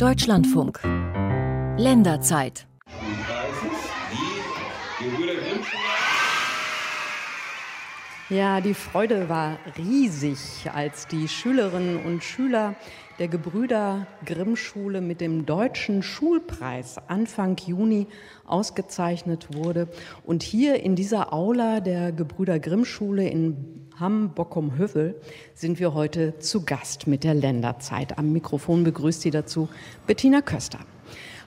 Deutschlandfunk. Länderzeit. Ja, die Freude war riesig, als die Schülerinnen und Schüler der Gebrüder Grimm Schule mit dem Deutschen Schulpreis Anfang Juni ausgezeichnet wurde. Und hier in dieser Aula der Gebrüder Grimm Schule in Hamm-Bockum-Hövel sind wir heute zu Gast mit der Länderzeit. Am Mikrofon begrüßt Sie dazu Bettina Köster.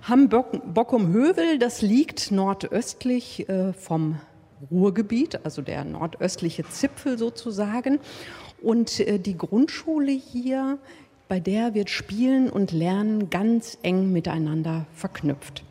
Hamm-Bockum-Hövel, das liegt nordöstlich äh, vom Ruhrgebiet, also der nordöstliche Zipfel sozusagen. Und äh, die Grundschule hier bei der wird Spielen und Lernen ganz eng miteinander verknüpft.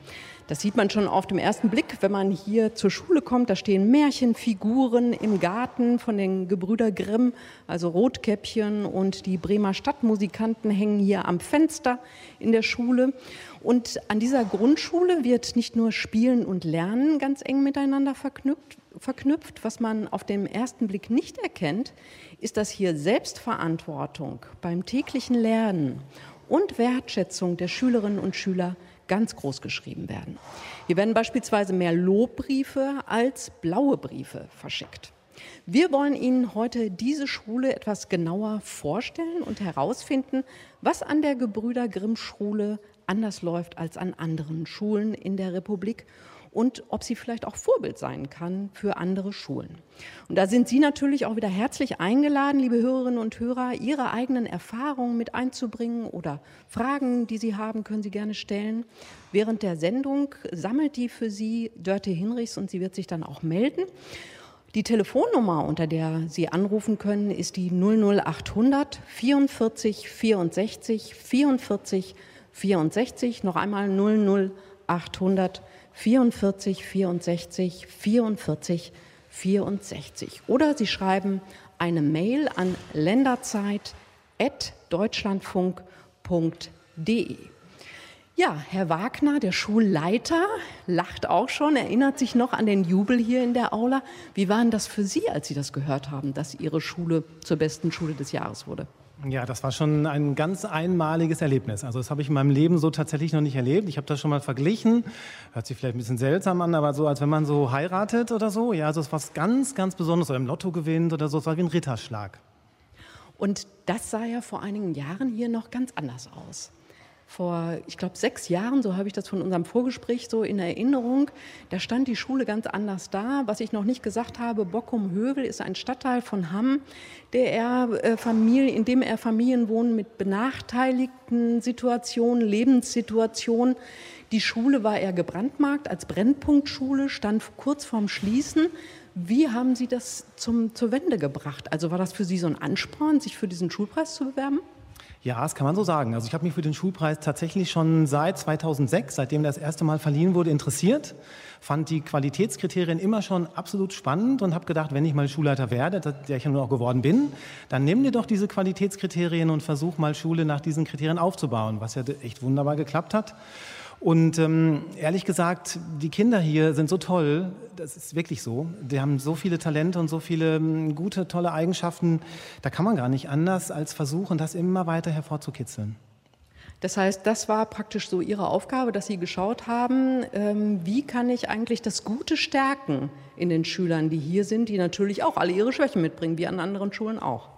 Das sieht man schon auf dem ersten Blick, wenn man hier zur Schule kommt. Da stehen Märchenfiguren im Garten von den Gebrüder Grimm, also Rotkäppchen und die Bremer Stadtmusikanten hängen hier am Fenster in der Schule. Und an dieser Grundschule wird nicht nur Spielen und Lernen ganz eng miteinander verknüpft, verknüpft. Was man auf den ersten Blick nicht erkennt, ist, dass hier Selbstverantwortung beim täglichen Lernen und Wertschätzung der Schülerinnen und Schüler ganz groß geschrieben werden. Hier werden beispielsweise mehr Lobbriefe als blaue Briefe verschickt. Wir wollen Ihnen heute diese Schule etwas genauer vorstellen und herausfinden, was an der Gebrüder Grimm Schule anders läuft als an anderen Schulen in der Republik und ob sie vielleicht auch Vorbild sein kann für andere Schulen. Und da sind Sie natürlich auch wieder herzlich eingeladen, liebe Hörerinnen und Hörer, Ihre eigenen Erfahrungen mit einzubringen oder Fragen, die Sie haben, können Sie gerne stellen. Während der Sendung sammelt die für Sie Dörte Hinrichs und sie wird sich dann auch melden. Die Telefonnummer, unter der Sie anrufen können, ist die 00800 44 64 44 64. Noch einmal 00800 44 64 44 64. Oder Sie schreiben eine Mail an länderzeit.deutschlandfunk.de. Ja, Herr Wagner, der Schulleiter, lacht auch schon, erinnert sich noch an den Jubel hier in der Aula. Wie war denn das für Sie, als Sie das gehört haben, dass Ihre Schule zur besten Schule des Jahres wurde? Ja, das war schon ein ganz einmaliges Erlebnis. Also das habe ich in meinem Leben so tatsächlich noch nicht erlebt. Ich habe das schon mal verglichen. Hört sich vielleicht ein bisschen seltsam an, aber so, als wenn man so heiratet oder so. Ja, also es war was ganz, ganz Besonderes oder im Lotto gewinnt oder so. Es war wie ein Ritterschlag. Und das sah ja vor einigen Jahren hier noch ganz anders aus vor, ich glaube, sechs Jahren, so habe ich das von unserem Vorgespräch so in Erinnerung, da stand die Schule ganz anders da. Was ich noch nicht gesagt habe, Bockum-Hövel ist ein Stadtteil von Hamm, der er, äh, Familie, in dem er Familien wohnen mit benachteiligten Situationen, Lebenssituationen. Die Schule war eher gebrandmarkt als Brennpunktschule, stand kurz vorm Schließen. Wie haben Sie das zum, zur Wende gebracht? Also war das für Sie so ein Ansporn, sich für diesen Schulpreis zu bewerben? Ja, das kann man so sagen. Also ich habe mich für den Schulpreis tatsächlich schon seit 2006, seitdem das erste Mal verliehen wurde, interessiert. Fand die Qualitätskriterien immer schon absolut spannend und habe gedacht, wenn ich mal Schulleiter werde, der ich ja nun auch geworden bin, dann nimm dir doch diese Qualitätskriterien und versuch mal Schule nach diesen Kriterien aufzubauen, was ja echt wunderbar geklappt hat. Und ähm, ehrlich gesagt, die Kinder hier sind so toll, das ist wirklich so. Die haben so viele Talente und so viele ähm, gute, tolle Eigenschaften. Da kann man gar nicht anders als versuchen, das immer weiter hervorzukitzeln. Das heißt, das war praktisch so Ihre Aufgabe, dass Sie geschaut haben, ähm, wie kann ich eigentlich das Gute stärken in den Schülern, die hier sind, die natürlich auch alle ihre Schwächen mitbringen, wie an anderen Schulen auch.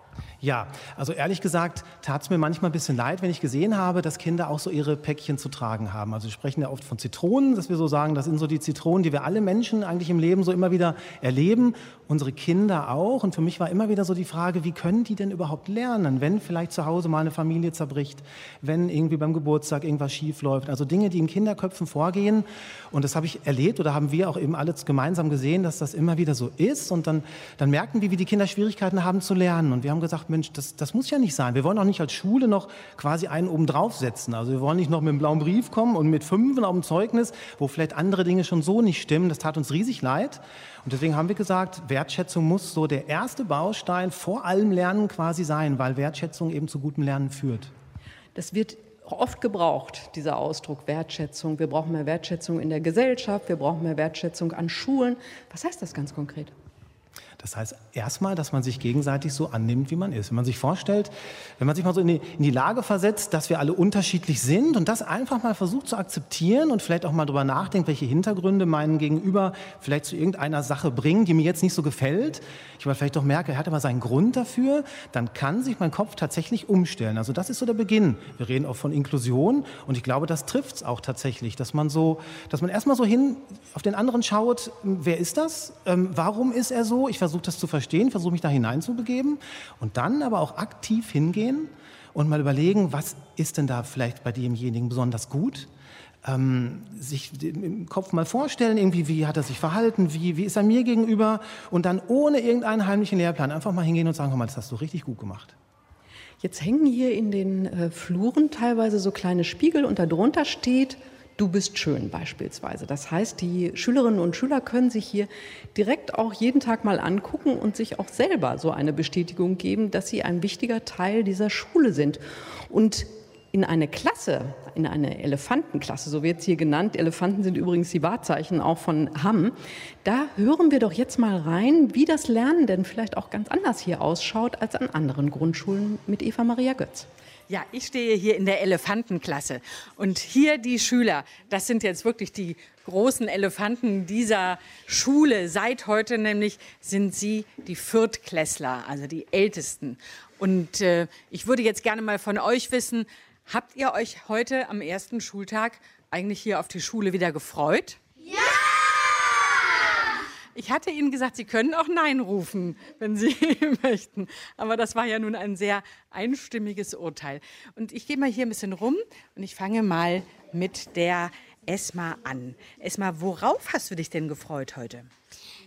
Ja, also ehrlich gesagt tat es mir manchmal ein bisschen leid, wenn ich gesehen habe, dass Kinder auch so ihre Päckchen zu tragen haben. Also wir sprechen ja oft von Zitronen, dass wir so sagen, das sind so die Zitronen, die wir alle Menschen eigentlich im Leben so immer wieder erleben, unsere Kinder auch. Und für mich war immer wieder so die Frage, wie können die denn überhaupt lernen, wenn vielleicht zu Hause mal eine Familie zerbricht, wenn irgendwie beim Geburtstag irgendwas schief läuft. Also Dinge, die in Kinderköpfen vorgehen. Und das habe ich erlebt oder haben wir auch eben alle gemeinsam gesehen, dass das immer wieder so ist. Und dann, dann merken wir, wie die Kinder Schwierigkeiten haben zu lernen. Und wir haben gesagt, Mensch, das, das muss ja nicht sein. Wir wollen auch nicht als Schule noch quasi einen oben draufsetzen. Also wir wollen nicht noch mit einem blauen Brief kommen und mit Fünfen auf dem Zeugnis, wo vielleicht andere Dinge schon so nicht stimmen. Das tat uns riesig leid. Und deswegen haben wir gesagt, Wertschätzung muss so der erste Baustein vor allem Lernen quasi sein, weil Wertschätzung eben zu gutem Lernen führt. Das wird oft gebraucht, dieser Ausdruck Wertschätzung. Wir brauchen mehr Wertschätzung in der Gesellschaft, wir brauchen mehr Wertschätzung an Schulen. Was heißt das ganz konkret? Das heißt erstmal, dass man sich gegenseitig so annimmt, wie man ist. Wenn man sich vorstellt, wenn man sich mal so in die, in die, Lage versetzt, dass wir alle unterschiedlich sind und das einfach mal versucht zu akzeptieren und vielleicht auch mal drüber nachdenkt, welche Hintergründe meinen Gegenüber vielleicht zu irgendeiner Sache bringen, die mir jetzt nicht so gefällt, ich aber vielleicht doch merke, er hat aber seinen Grund dafür, dann kann sich mein Kopf tatsächlich umstellen. Also das ist so der Beginn. Wir reden auch von Inklusion und ich glaube, das trifft es auch tatsächlich, dass man so, dass man erstmal so hin auf den anderen schaut, wer ist das? Ähm, warum ist er so? Ich versuche das zu verstehen, versuche mich da hineinzubegeben und dann aber auch aktiv hingehen und mal überlegen, was ist denn da vielleicht bei demjenigen besonders gut? Ähm, sich im Kopf mal vorstellen, irgendwie, wie hat er sich verhalten, wie, wie ist er mir gegenüber und dann ohne irgendeinen heimlichen Lehrplan einfach mal hingehen und sagen, mal, das hast du richtig gut gemacht. Jetzt hängen hier in den äh, Fluren teilweise so kleine Spiegel und darunter steht, Du bist schön beispielsweise. Das heißt, die Schülerinnen und Schüler können sich hier direkt auch jeden Tag mal angucken und sich auch selber so eine Bestätigung geben, dass sie ein wichtiger Teil dieser Schule sind. Und in eine Klasse, in eine Elefantenklasse, so wird es hier genannt, Elefanten sind übrigens die Wahrzeichen auch von Hamm, da hören wir doch jetzt mal rein, wie das Lernen denn vielleicht auch ganz anders hier ausschaut als an anderen Grundschulen mit Eva Maria Götz. Ja, ich stehe hier in der Elefantenklasse. Und hier die Schüler, das sind jetzt wirklich die großen Elefanten dieser Schule. Seit heute nämlich sind sie die Viertklässler, also die Ältesten. Und äh, ich würde jetzt gerne mal von euch wissen, habt ihr euch heute am ersten Schultag eigentlich hier auf die Schule wieder gefreut? Ich hatte Ihnen gesagt, Sie können auch Nein rufen, wenn Sie möchten. Aber das war ja nun ein sehr einstimmiges Urteil. Und ich gehe mal hier ein bisschen rum und ich fange mal mit der Esma an. Esma, worauf hast du dich denn gefreut heute?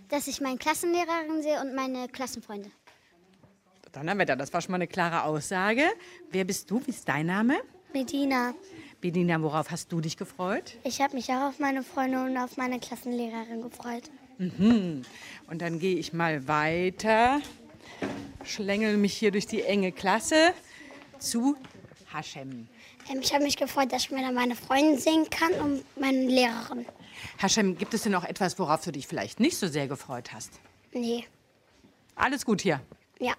Dass ich meine Klassenlehrerin sehe und meine Klassenfreunde. Donnerwetter, das war schon mal eine klare Aussage. Wer bist du? Wie ist dein Name? Medina. Bedina, worauf hast du dich gefreut? Ich habe mich auch auf meine Freunde und auf meine Klassenlehrerin gefreut. Mhm. Und dann gehe ich mal weiter, schlängel mich hier durch die enge Klasse zu Hashem. Ähm, ich habe mich gefreut, dass ich mir meine Freundin sehen kann und meine Lehrerin. Hashem, gibt es denn noch etwas, worauf du dich vielleicht nicht so sehr gefreut hast? Nee. Alles gut hier? Ja.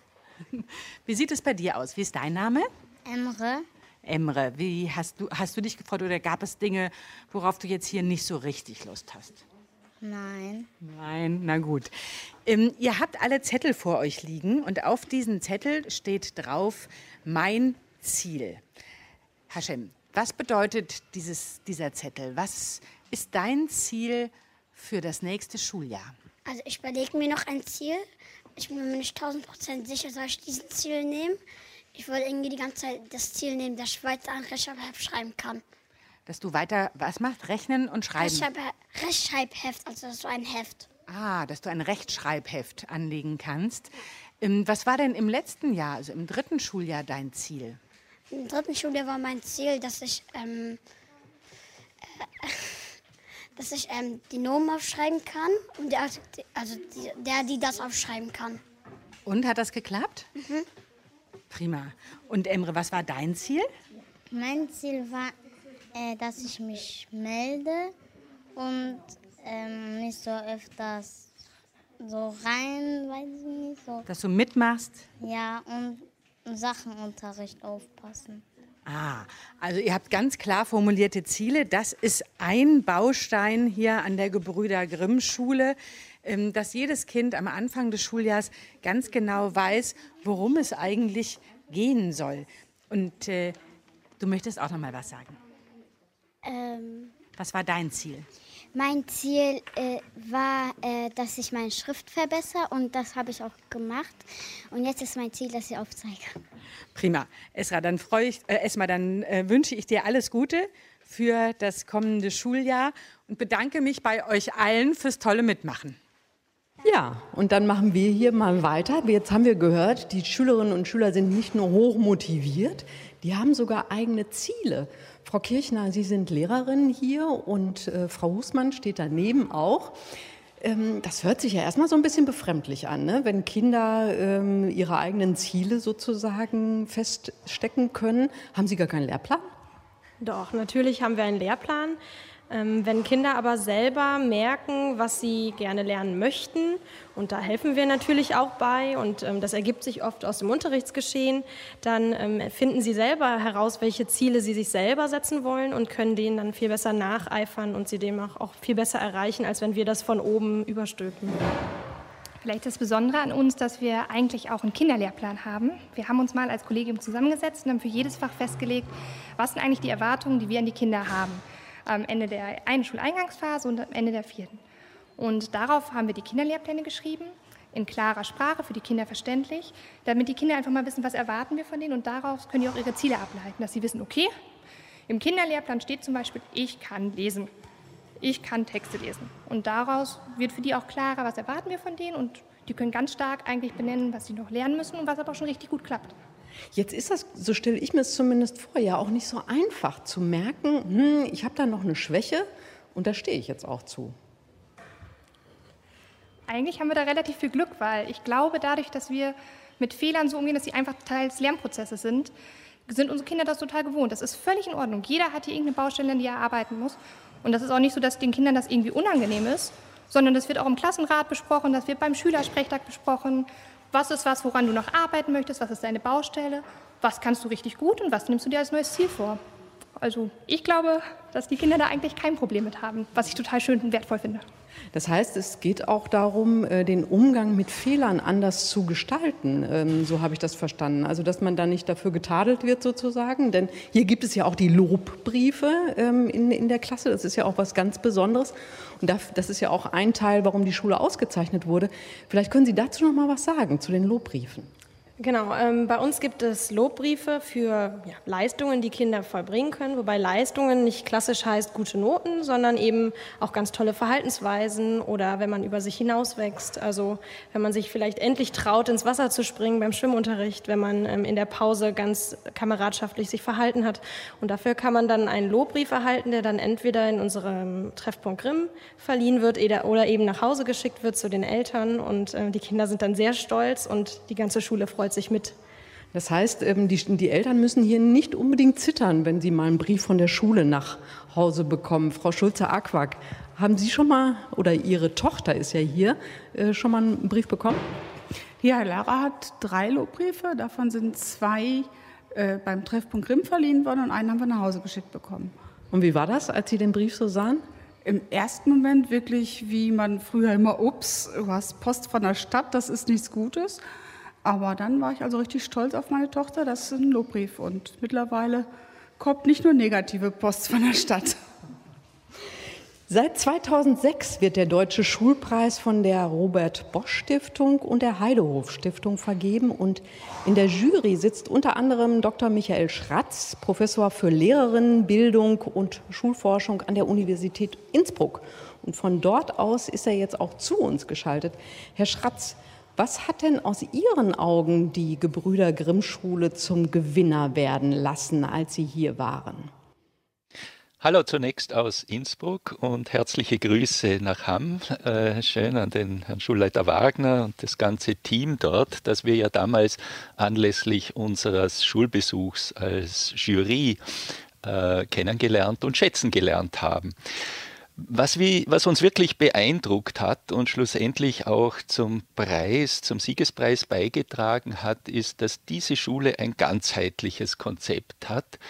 Wie sieht es bei dir aus? Wie ist dein Name? Emre. Emre, wie hast du, hast du dich gefreut oder gab es Dinge, worauf du jetzt hier nicht so richtig Lust hast? Nein. Nein, na gut. Ähm, ihr habt alle Zettel vor euch liegen und auf diesen Zettel steht drauf mein Ziel. Hashem, was bedeutet dieses, dieser Zettel? Was ist dein Ziel für das nächste Schuljahr? Also ich überlege mir noch ein Ziel. Ich bin mir nicht 1000 Prozent sicher, soll ich dieses Ziel nehmen. Ich wollte irgendwie die ganze Zeit das Ziel nehmen, dass ich weiter an Rechtschreibheft schreiben kann. Dass du weiter, was machst? Rechnen und schreiben? Rechtschreibheft, also so ein Heft. Ah, dass du ein Rechtschreibheft anlegen kannst. Ähm, was war denn im letzten Jahr, also im dritten Schuljahr, dein Ziel? Im dritten Schuljahr war mein Ziel, dass ich, ähm, äh, dass ich ähm, die Nomen aufschreiben kann und der, also die, der, die das aufschreiben kann. Und hat das geklappt? Mhm. Prima. Und Emre, was war dein Ziel? Mein Ziel war äh, dass ich mich melde und ähm, nicht so öfters so rein, weiß ich nicht. So. Dass du mitmachst? Ja, und Sachenunterricht aufpassen. Ah, also ihr habt ganz klar formulierte Ziele. Das ist ein Baustein hier an der Gebrüder Grimm Schule, ähm, dass jedes Kind am Anfang des Schuljahres ganz genau weiß, worum es eigentlich gehen soll. Und äh, du möchtest auch noch mal was sagen. Ähm, Was war dein Ziel? Mein Ziel äh, war, äh, dass ich meine Schrift verbessere und das habe ich auch gemacht. Und jetzt ist mein Ziel, dass ich aufzeige. Prima. Esra, dann freue ich, äh, Esma, dann äh, wünsche ich dir alles Gute für das kommende Schuljahr und bedanke mich bei euch allen fürs tolle Mitmachen. Ja, und dann machen wir hier mal weiter. Jetzt haben wir gehört, die Schülerinnen und Schüler sind nicht nur hoch motiviert, die haben sogar eigene Ziele. Frau Kirchner, Sie sind Lehrerin hier und äh, Frau Husmann steht daneben auch. Ähm, das hört sich ja erstmal so ein bisschen befremdlich an, ne? wenn Kinder ähm, ihre eigenen Ziele sozusagen feststecken können. Haben Sie gar keinen Lehrplan? Doch, natürlich haben wir einen Lehrplan. Ähm, wenn Kinder aber selber merken, was sie gerne lernen möchten, und da helfen wir natürlich auch bei, und ähm, das ergibt sich oft aus dem Unterrichtsgeschehen, dann ähm, finden sie selber heraus, welche Ziele sie sich selber setzen wollen und können denen dann viel besser nacheifern und sie dem auch, auch viel besser erreichen, als wenn wir das von oben überstülpen. Vielleicht das Besondere an uns, dass wir eigentlich auch einen Kinderlehrplan haben. Wir haben uns mal als Kollegium zusammengesetzt und haben für jedes Fach festgelegt, was sind eigentlich die Erwartungen, die wir an die Kinder haben am Ende der einen Schuleingangsphase und am Ende der vierten. Und darauf haben wir die Kinderlehrpläne geschrieben, in klarer Sprache, für die Kinder verständlich, damit die Kinder einfach mal wissen, was erwarten wir von denen und daraus können die auch ihre Ziele ableiten, dass sie wissen, okay, im Kinderlehrplan steht zum Beispiel, ich kann lesen, ich kann Texte lesen. Und daraus wird für die auch klarer, was erwarten wir von denen und die können ganz stark eigentlich benennen, was sie noch lernen müssen und was aber auch schon richtig gut klappt. Jetzt ist das, so stelle ich mir es zumindest vor, ja auch nicht so einfach zu merken, hm, ich habe da noch eine Schwäche und da stehe ich jetzt auch zu. Eigentlich haben wir da relativ viel Glück, weil ich glaube, dadurch, dass wir mit Fehlern so umgehen, dass sie einfach Teil des Lernprozesses sind, sind unsere Kinder das total gewohnt. Das ist völlig in Ordnung. Jeder hat hier irgendeine Baustelle, an die er arbeiten muss. Und das ist auch nicht so, dass den Kindern das irgendwie unangenehm ist, sondern das wird auch im Klassenrat besprochen, das wird beim Schülersprechtag besprochen was ist was, woran du noch arbeiten möchtest? Was ist deine Baustelle? Was kannst du richtig gut und was nimmst du dir als neues Ziel vor? Also ich glaube, dass die Kinder da eigentlich kein Problem mit haben, was ich total schön und wertvoll finde. Das heißt, es geht auch darum, äh, den Umgang mit Fehlern anders zu gestalten. Ähm, so habe ich das verstanden. Also, dass man da nicht dafür getadelt wird sozusagen. Denn hier gibt es ja auch die Lobbriefe ähm, in, in der Klasse. Das ist ja auch was ganz Besonderes. Und das ist ja auch ein Teil, warum die Schule ausgezeichnet wurde. Vielleicht können Sie dazu noch mal was sagen, zu den Lobbriefen. Genau, ähm, bei uns gibt es Lobbriefe für ja, Leistungen, die Kinder vollbringen können, wobei Leistungen nicht klassisch heißt gute Noten, sondern eben auch ganz tolle Verhaltensweisen oder wenn man über sich hinauswächst. Also wenn man sich vielleicht endlich traut, ins Wasser zu springen beim Schwimmunterricht, wenn man ähm, in der Pause ganz kameradschaftlich sich verhalten hat. Und dafür kann man dann einen Lobbrief erhalten, der dann entweder in unserem Treffpunkt Grimm verliehen wird oder eben nach Hause geschickt wird zu den Eltern. Und äh, die Kinder sind dann sehr stolz und die ganze Schule freut freut sich mit. Das heißt, ähm, die, die, Eltern müssen hier nicht unbedingt zittern, wenn sie mal einen Brief von der Schule nach Hause bekommen. Frau Schulze-Aquak, haben Sie schon mal, oder Ihre Tochter ist ja hier, äh, schon mal einen Brief bekommen? Ja, Lara hat drei Lobbriefe. Davon sind zwei äh, beim Treffpunkt Grimm verliehen worden und einen haben wir nach Hause geschickt bekommen. Und wie war das, als Sie den Brief so sahen? Im ersten Moment wirklich, wie man früher immer, ups, du hast Post von der Stadt, das ist nichts Gutes. Aber dann war ich also richtig stolz auf meine Tochter. Das ist ein Lobbrief. Und mittlerweile kommt nicht nur negative Post von der Stadt. Seit 2006 wird der Deutsche Schulpreis von der Robert Bosch Stiftung und der Heidehof Stiftung vergeben. Und in der Jury sitzt unter anderem Dr. Michael Schratz, Professor für Lehrerinnenbildung und Schulforschung an der Universität Innsbruck. Und von dort aus ist er jetzt auch zu uns geschaltet. Herr Schratz, was hat denn aus Ihren Augen die Gebrüder Grimm Schule zum Gewinner werden lassen, als Sie hier waren? Hallo zunächst aus Innsbruck und herzliche Grüße nach Hamm. Äh, schön an den Herrn Schulleiter Wagner und das ganze Team dort, das wir ja damals anlässlich unseres Schulbesuchs als Jury äh, kennengelernt und schätzen gelernt haben. Was, wie, was, uns wirklich beeindruckt hat und schlussendlich auch zum Preis, zum Siegespreis beigetragen hat, ist, dass diese Schule ein ganzheitliches Konzept hat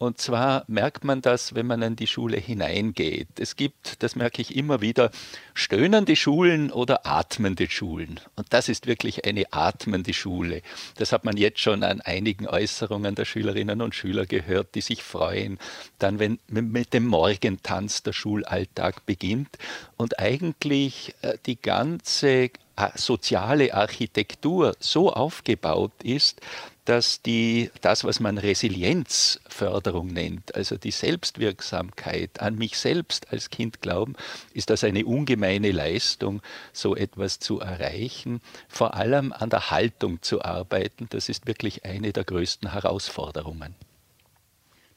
und zwar merkt man das, wenn man an die Schule hineingeht. Es gibt, das merke ich immer wieder, stöhnende Schulen oder atmende Schulen. Und das ist wirklich eine atmende Schule. Das hat man jetzt schon an einigen Äußerungen der Schülerinnen und Schüler gehört, die sich freuen, dann wenn mit dem Morgentanz der Schulalltag beginnt und eigentlich äh, die ganze äh, soziale Architektur so aufgebaut ist, dass die, das, was man Resilienzförderung nennt, also die Selbstwirksamkeit, an mich selbst als Kind glauben, ist das eine ungemeine Leistung, so etwas zu erreichen. Vor allem an der Haltung zu arbeiten, das ist wirklich eine der größten Herausforderungen.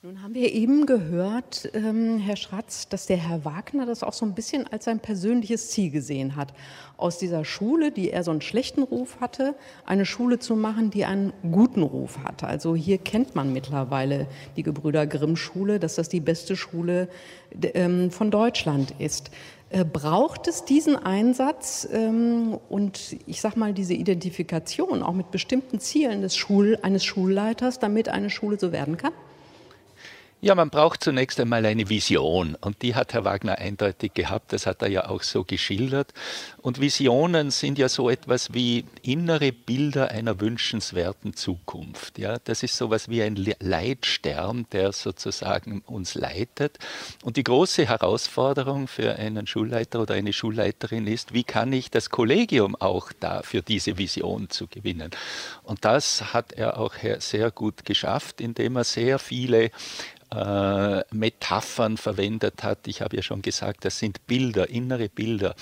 Nun haben wir eben gehört, ähm, Herr Schratz, dass der Herr Wagner das auch so ein bisschen als sein persönliches Ziel gesehen hat, aus dieser Schule, die er so einen schlechten Ruf hatte, eine Schule zu machen, die einen guten Ruf hatte. Also hier kennt man mittlerweile die Gebrüder Grimm Schule, dass das die beste Schule ähm, von Deutschland ist. Äh, braucht es diesen Einsatz ähm, und ich sage mal diese Identifikation auch mit bestimmten Zielen des Schul eines Schulleiters, damit eine Schule so werden kann? Ja, man braucht zunächst einmal eine Vision und die hat Herr Wagner eindeutig gehabt, das hat er ja auch so geschildert. Und Visionen sind ja so etwas wie innere Bilder einer wünschenswerten Zukunft. Ja, das ist sowas wie ein Leitstern, der sozusagen uns leitet. Und die große Herausforderung für einen Schulleiter oder eine Schulleiterin ist, wie kann ich das Kollegium auch da für diese Vision zu gewinnen? Und das hat er auch sehr gut geschafft, indem er sehr viele äh, Metaphern verwendet hat. Ich habe ja schon gesagt, das sind Bilder, innere Bilder.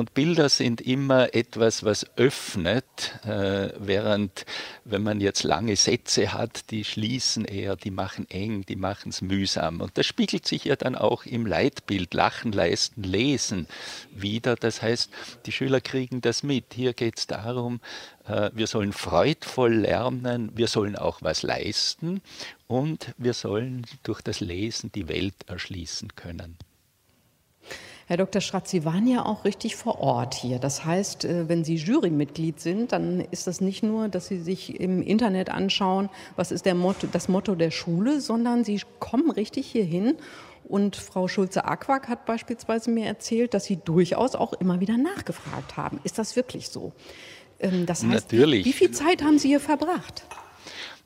Und Bilder sind immer etwas, was öffnet, äh, während wenn man jetzt lange Sätze hat, die schließen eher, die machen eng, die machen es mühsam. Und das spiegelt sich ja dann auch im Leitbild Lachen, Leisten, Lesen wieder. Das heißt, die Schüler kriegen das mit. Hier geht es darum, äh, wir sollen freudvoll lernen, wir sollen auch was leisten und wir sollen durch das Lesen die Welt erschließen können. Herr Dr. Schratz, Sie waren ja auch richtig vor Ort hier. Das heißt, äh, wenn Sie Jurymitglied sind, dann ist das nicht nur, dass Sie sich im Internet anschauen, was ist Motto, das Motto der Schule, sondern Sie kommen richtig hier hin. Und Frau Schulze-Aquak hat beispielsweise mir erzählt, dass Sie durchaus auch immer wieder nachgefragt haben. Ist das wirklich so? Ähm, das heißt, Natürlich. Wie viel Zeit haben Sie hier verbracht?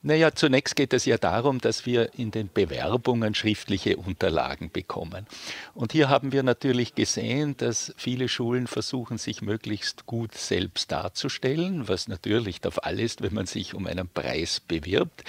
Naja, zunächst geht es ja darum, dass wir in den Bewerbungen schriftliche Unterlagen bekommen. Und hier haben wir natürlich gesehen, dass viele Schulen versuchen, sich möglichst gut selbst darzustellen, was natürlich der Fall ist, wenn man sich um einen Preis bewirbt.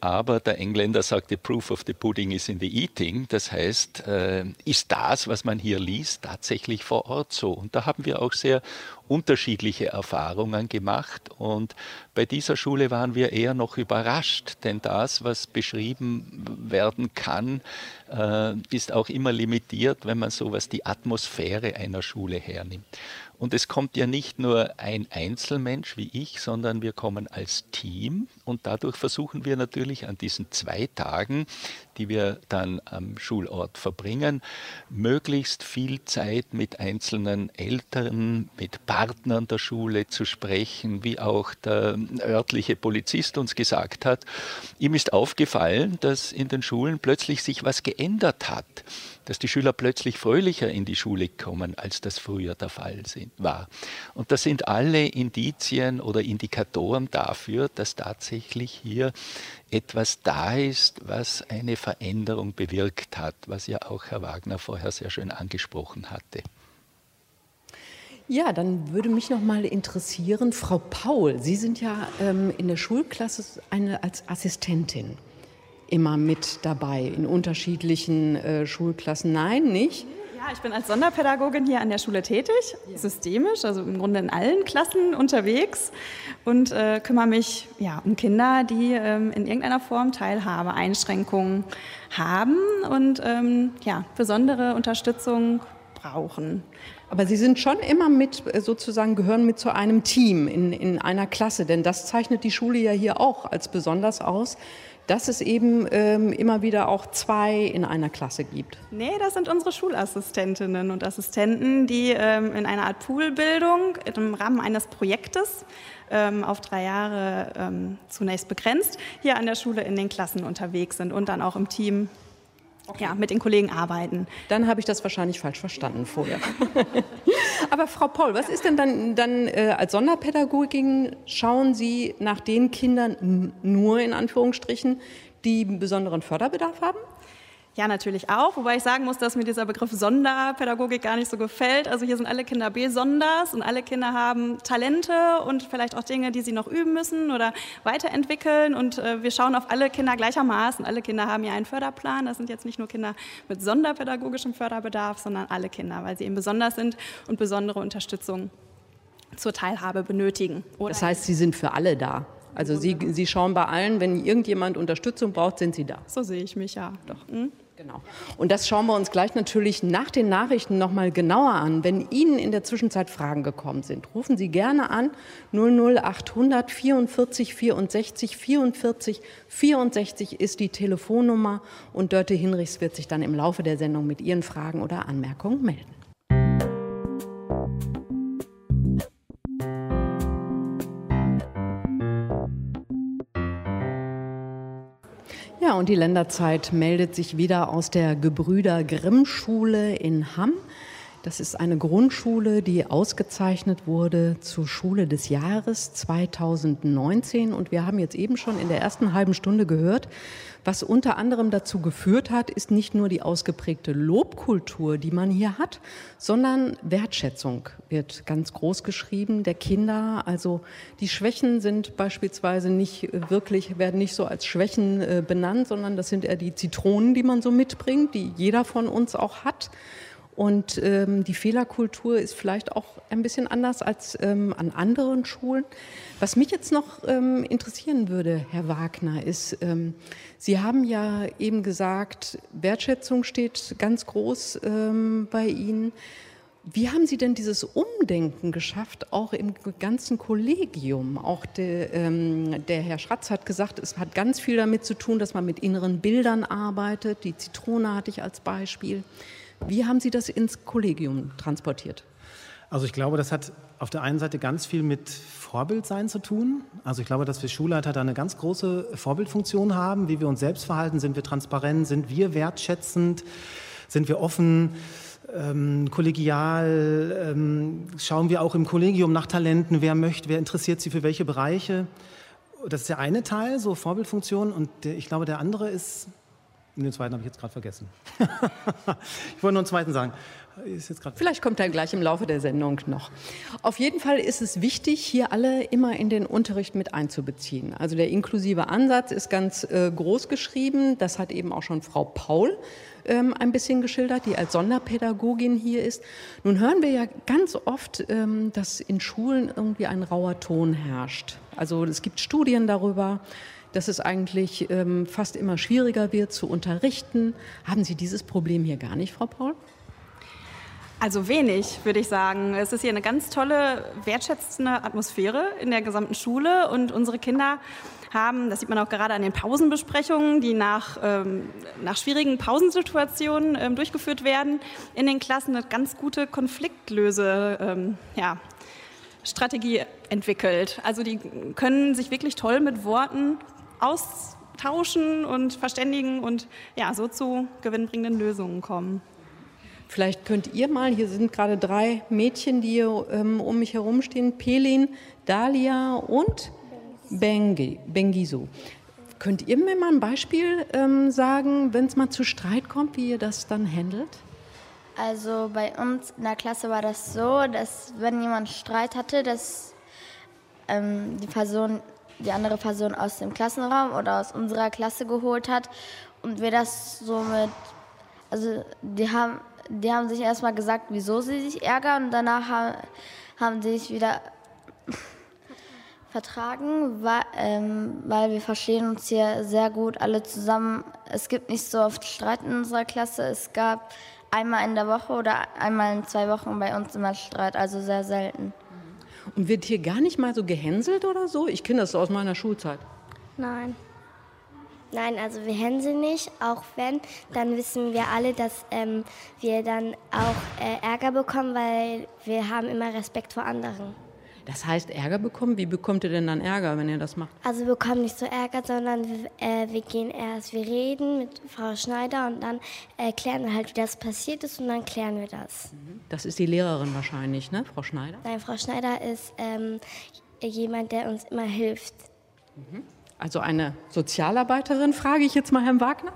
Aber der Engländer sagte, Proof of the pudding is in the eating. Das heißt, äh, ist das, was man hier liest, tatsächlich vor Ort so? Und da haben wir auch sehr unterschiedliche Erfahrungen gemacht. Und bei dieser Schule waren wir eher noch überrascht, denn das, was beschrieben werden kann, äh, ist auch immer limitiert, wenn man so was die Atmosphäre einer Schule hernimmt. Und es kommt ja nicht nur ein Einzelmensch wie ich, sondern wir kommen als Team und dadurch versuchen wir natürlich an diesen zwei Tagen, die wir dann am Schulort verbringen, möglichst viel Zeit mit einzelnen Eltern, mit Partnern der Schule zu sprechen, wie auch der örtliche Polizist uns gesagt hat. Ihm ist aufgefallen, dass in den Schulen plötzlich sich was geändert hat dass die Schüler plötzlich fröhlicher in die Schule kommen, als das früher der Fall war. Und das sind alle Indizien oder Indikatoren dafür, dass tatsächlich hier etwas da ist, was eine Veränderung bewirkt hat, was ja auch Herr Wagner vorher sehr schön angesprochen hatte. Ja, dann würde mich noch mal interessieren, Frau Paul, Sie sind ja ähm, in der Schulklasse eine, als Assistentin immer mit dabei in unterschiedlichen äh, Schulklassen? Nein, nicht? Ja, ich bin als Sonderpädagogin hier an der Schule tätig, systemisch, also im Grunde in allen Klassen unterwegs und äh, kümmere mich ja, um Kinder, die ähm, in irgendeiner Form Teilhabe, Einschränkungen haben und ähm, ja, besondere Unterstützung brauchen. Aber Sie sind schon immer mit, äh, sozusagen gehören mit zu einem Team in, in einer Klasse, denn das zeichnet die Schule ja hier auch als besonders aus, dass es eben ähm, immer wieder auch zwei in einer Klasse gibt? Nee, das sind unsere Schulassistentinnen und Assistenten, die ähm, in einer Art Poolbildung im Rahmen eines Projektes ähm, auf drei Jahre ähm, zunächst begrenzt hier an der Schule in den Klassen unterwegs sind und dann auch im Team okay. ja, mit den Kollegen arbeiten. Dann habe ich das wahrscheinlich falsch verstanden vorher. Aber Frau Paul, was ist denn dann, dann äh, als Sonderpädagogin, schauen Sie nach den Kindern nur in Anführungsstrichen, die besonderen Förderbedarf haben? Ja, natürlich auch, wobei ich sagen muss, dass mir dieser Begriff Sonderpädagogik gar nicht so gefällt. Also hier sind alle Kinder besonders und alle Kinder haben Talente und vielleicht auch Dinge, die sie noch üben müssen oder weiterentwickeln. Und äh, wir schauen auf alle Kinder gleichermaßen. Alle Kinder haben ja einen Förderplan. Das sind jetzt nicht nur Kinder mit sonderpädagogischem Förderbedarf, sondern alle Kinder, weil sie eben besonders sind und besondere Unterstützung zur Teilhabe benötigen. Oder das heißt, sie sind für alle da. Also Sie, Sie schauen bei allen, wenn irgendjemand Unterstützung braucht, sind Sie da. So sehe ich mich ja, doch. Hm? Genau. Und das schauen wir uns gleich natürlich nach den Nachrichten noch mal genauer an. Wenn Ihnen in der Zwischenzeit Fragen gekommen sind, rufen Sie gerne an 00800 44 64 44 64 ist die Telefonnummer und Dörte Hinrichs wird sich dann im Laufe der Sendung mit Ihren Fragen oder Anmerkungen melden. Und die Länderzeit meldet sich wieder aus der Gebrüder Grimm Schule in Hamm. Das ist eine Grundschule, die ausgezeichnet wurde zur Schule des Jahres 2019. Und wir haben jetzt eben schon in der ersten halben Stunde gehört, was unter anderem dazu geführt hat, ist nicht nur die ausgeprägte Lobkultur, die man hier hat, sondern Wertschätzung wird ganz groß geschrieben der Kinder. Also die Schwächen sind beispielsweise nicht wirklich, werden nicht so als Schwächen äh, benannt, sondern das sind eher die Zitronen, die man so mitbringt, die jeder von uns auch hat. Und ähm, die Fehlerkultur ist vielleicht auch ein bisschen anders als ähm, an anderen Schulen. Was mich jetzt noch ähm, interessieren würde, Herr Wagner, ist, ähm, Sie haben ja eben gesagt, Wertschätzung steht ganz groß ähm, bei Ihnen. Wie haben Sie denn dieses Umdenken geschafft, auch im ganzen Kollegium? Auch de, ähm, der Herr Schratz hat gesagt, es hat ganz viel damit zu tun, dass man mit inneren Bildern arbeitet. Die Zitrone hatte ich als Beispiel. Wie haben Sie das ins Kollegium transportiert? Also ich glaube, das hat auf der einen Seite ganz viel mit Vorbildsein zu tun. Also ich glaube, dass wir Schulleiter da eine ganz große Vorbildfunktion haben, wie wir uns selbst verhalten. Sind wir transparent? Sind wir wertschätzend? Sind wir offen? Ähm, kollegial? Ähm, schauen wir auch im Kollegium nach Talenten? Wer möchte? Wer interessiert sich für welche Bereiche? Das ist der eine Teil, so Vorbildfunktion. Und der, ich glaube, der andere ist den zweiten habe ich jetzt gerade vergessen. ich wollte nur einen zweiten sagen. Vielleicht kommt er gleich im Laufe der Sendung noch. Auf jeden Fall ist es wichtig, hier alle immer in den Unterricht mit einzubeziehen. Also der inklusive Ansatz ist ganz äh, groß geschrieben. Das hat eben auch schon Frau Paul ähm, ein bisschen geschildert, die als Sonderpädagogin hier ist. Nun hören wir ja ganz oft, ähm, dass in Schulen irgendwie ein rauer Ton herrscht. Also es gibt Studien darüber dass es eigentlich ähm, fast immer schwieriger wird zu unterrichten. Haben Sie dieses Problem hier gar nicht, Frau Paul? Also wenig, würde ich sagen. Es ist hier eine ganz tolle, wertschätzende Atmosphäre in der gesamten Schule und unsere Kinder haben, das sieht man auch gerade an den Pausenbesprechungen, die nach, ähm, nach schwierigen Pausensituationen ähm, durchgeführt werden, in den Klassen eine ganz gute Konfliktlöse, ähm, ja, Strategie entwickelt. Also die können sich wirklich toll mit Worten austauschen und verständigen und ja, so zu gewinnbringenden Lösungen kommen. Vielleicht könnt ihr mal, hier sind gerade drei Mädchen, die hier ähm, um mich herum stehen, Pelin, Dalia und Bengi, Bengiso. Könnt ihr mir mal ein Beispiel ähm, sagen, wenn es mal zu Streit kommt, wie ihr das dann handelt? Also bei uns in der Klasse war das so, dass wenn jemand Streit hatte, dass ähm, die Person die andere Person aus dem Klassenraum oder aus unserer Klasse geholt hat und wir das so mit, also die haben, die haben sich erstmal gesagt, wieso sie sich ärgern und danach haben, haben sie sich wieder vertragen, weil, ähm, weil wir verstehen uns hier sehr gut alle zusammen. Es gibt nicht so oft Streit in unserer Klasse. Es gab einmal in der Woche oder einmal in zwei Wochen bei uns immer Streit, also sehr selten. Und wird hier gar nicht mal so gehänselt oder so? Ich kenne das aus meiner Schulzeit. Nein. Nein, also wir hänseln nicht. Auch wenn, dann wissen wir alle, dass ähm, wir dann auch äh, Ärger bekommen, weil wir haben immer Respekt vor anderen. Das heißt Ärger bekommen? Wie bekommt ihr denn dann Ärger, wenn ihr das macht? Also wir bekommen nicht so Ärger, sondern äh, wir gehen erst, wir reden mit Frau Schneider und dann erklären wir halt, wie das passiert ist und dann klären wir das. Mhm. Das ist die Lehrerin wahrscheinlich, ne, Frau Schneider? Nein, Frau Schneider ist ähm, jemand, der uns immer hilft. Mhm. Also eine Sozialarbeiterin, frage ich jetzt mal Herrn Wagner.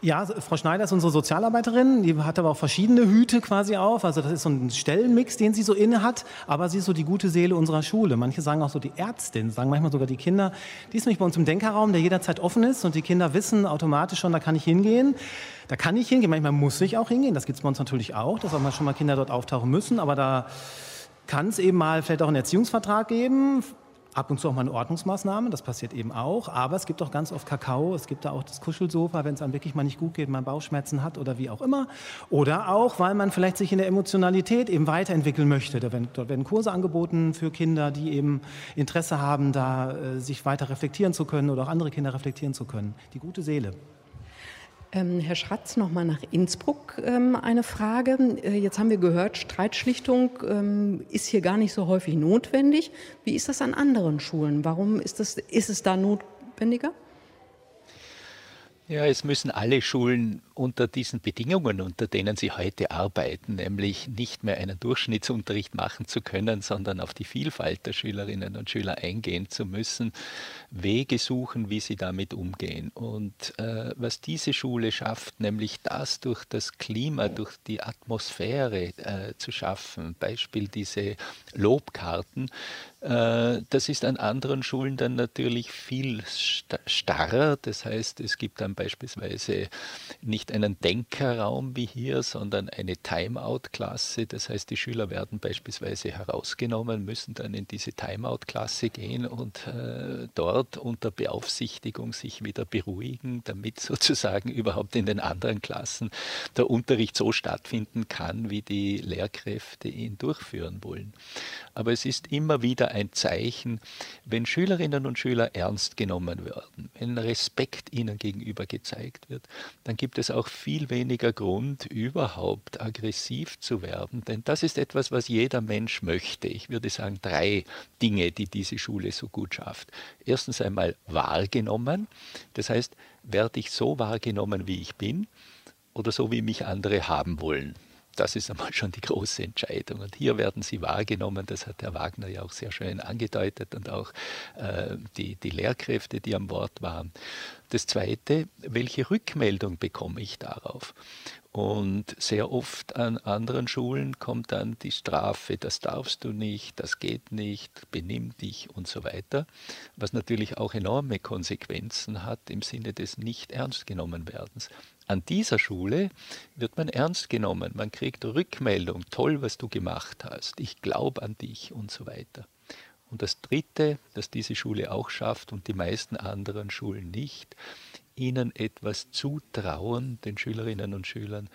Ja, Frau Schneider ist unsere Sozialarbeiterin, die hat aber auch verschiedene Hüte quasi auf. Also das ist so ein Stellenmix, den sie so inne hat, aber sie ist so die gute Seele unserer Schule. Manche sagen auch so die Ärztin, sagen manchmal sogar die Kinder. Die ist nämlich bei uns im Denkerraum, der jederzeit offen ist und die Kinder wissen automatisch schon, da kann ich hingehen. Da kann ich hingehen, manchmal muss ich auch hingehen, das gibt es bei uns natürlich auch, dass auch mal schon mal Kinder dort auftauchen müssen, aber da kann es eben mal vielleicht auch einen Erziehungsvertrag geben, Ab und zu auch mal eine Ordnungsmaßnahme, das passiert eben auch. Aber es gibt auch ganz oft Kakao, es gibt da auch das Kuschelsofa, wenn es einem wirklich mal nicht gut geht, man Bauchschmerzen hat oder wie auch immer. Oder auch, weil man vielleicht sich in der Emotionalität eben weiterentwickeln möchte. Da werden, dort werden Kurse angeboten für Kinder, die eben Interesse haben, da äh, sich weiter reflektieren zu können oder auch andere Kinder reflektieren zu können. Die gute Seele. Ähm, Herr Schratz, noch mal nach Innsbruck ähm, eine Frage. Äh, jetzt haben wir gehört, Streitschlichtung ähm, ist hier gar nicht so häufig notwendig. Wie ist das an anderen Schulen? Warum ist, das, ist es da notwendiger? Ja, es müssen alle Schulen unter diesen Bedingungen, unter denen sie heute arbeiten, nämlich nicht mehr einen Durchschnittsunterricht machen zu können, sondern auf die Vielfalt der Schülerinnen und Schüler eingehen zu müssen, Wege suchen, wie sie damit umgehen. Und äh, was diese Schule schafft, nämlich das durch das Klima, durch die Atmosphäre äh, zu schaffen, Beispiel diese Lobkarten, das ist an anderen Schulen dann natürlich viel starrer. Das heißt, es gibt dann beispielsweise nicht einen Denkerraum wie hier, sondern eine Timeout-Klasse. Das heißt, die Schüler werden beispielsweise herausgenommen, müssen dann in diese Timeout-Klasse gehen und äh, dort unter Beaufsichtigung sich wieder beruhigen, damit sozusagen überhaupt in den anderen Klassen der Unterricht so stattfinden kann, wie die Lehrkräfte ihn durchführen wollen. Aber es ist immer wieder ein Zeichen, wenn Schülerinnen und Schüler ernst genommen werden, wenn Respekt ihnen gegenüber gezeigt wird, dann gibt es auch viel weniger Grund, überhaupt aggressiv zu werden. Denn das ist etwas, was jeder Mensch möchte. Ich würde sagen, drei Dinge, die diese Schule so gut schafft. Erstens einmal wahrgenommen. Das heißt, werde ich so wahrgenommen, wie ich bin oder so, wie mich andere haben wollen. Das ist einmal schon die große Entscheidung. Und hier werden sie wahrgenommen, das hat Herr Wagner ja auch sehr schön angedeutet und auch äh, die, die Lehrkräfte, die am Wort waren. Das Zweite, welche Rückmeldung bekomme ich darauf? Und sehr oft an anderen Schulen kommt dann die Strafe, das darfst du nicht, das geht nicht, benimm dich und so weiter, was natürlich auch enorme Konsequenzen hat im Sinne des nicht ernst genommen werdens. An dieser Schule wird man ernst genommen, man kriegt Rückmeldung, toll, was du gemacht hast, ich glaube an dich und so weiter. Und das Dritte, das diese Schule auch schafft und die meisten anderen Schulen nicht, ihnen etwas zutrauen, den Schülerinnen und Schülern,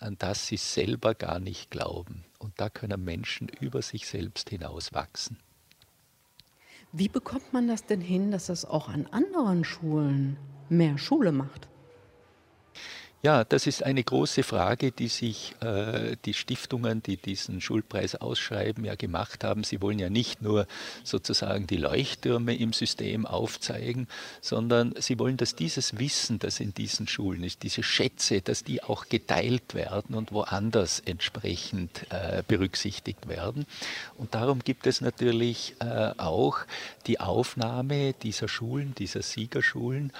an das sie selber gar nicht glauben. Und da können Menschen über sich selbst hinaus wachsen. Wie bekommt man das denn hin, dass das auch an anderen Schulen mehr Schule macht? Ja, das ist eine große Frage, die sich äh, die Stiftungen, die diesen Schulpreis ausschreiben, ja gemacht haben. Sie wollen ja nicht nur sozusagen die Leuchttürme im System aufzeigen, sondern sie wollen, dass dieses Wissen, das in diesen Schulen ist, diese Schätze, dass die auch geteilt werden und woanders entsprechend äh, berücksichtigt werden. Und darum gibt es natürlich äh, auch die Aufnahme dieser Schulen, dieser Siegerschulen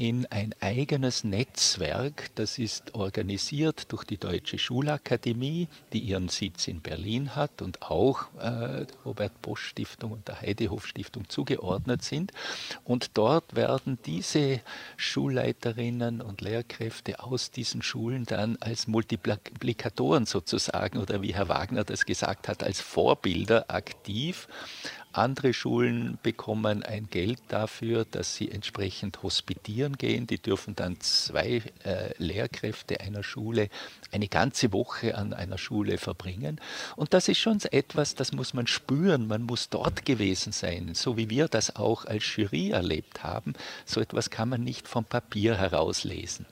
in ein eigenes Netzwerk, das ist organisiert durch die Deutsche Schulakademie, die ihren Sitz in Berlin hat und auch äh, Robert Bosch Stiftung und der Heidehof Stiftung zugeordnet sind. Und dort werden diese Schulleiterinnen und Lehrkräfte aus diesen Schulen dann als Multiplikatoren sozusagen oder wie Herr Wagner das gesagt hat, als Vorbilder aktiv andere Schulen bekommen ein Geld dafür, dass sie entsprechend hospitieren gehen. Die dürfen dann zwei äh, Lehrkräfte einer Schule eine ganze Woche an einer Schule verbringen. Und das ist schon etwas, das muss man spüren. Man muss dort gewesen sein, so wie wir das auch als Jury erlebt haben. So etwas kann man nicht vom Papier herauslesen.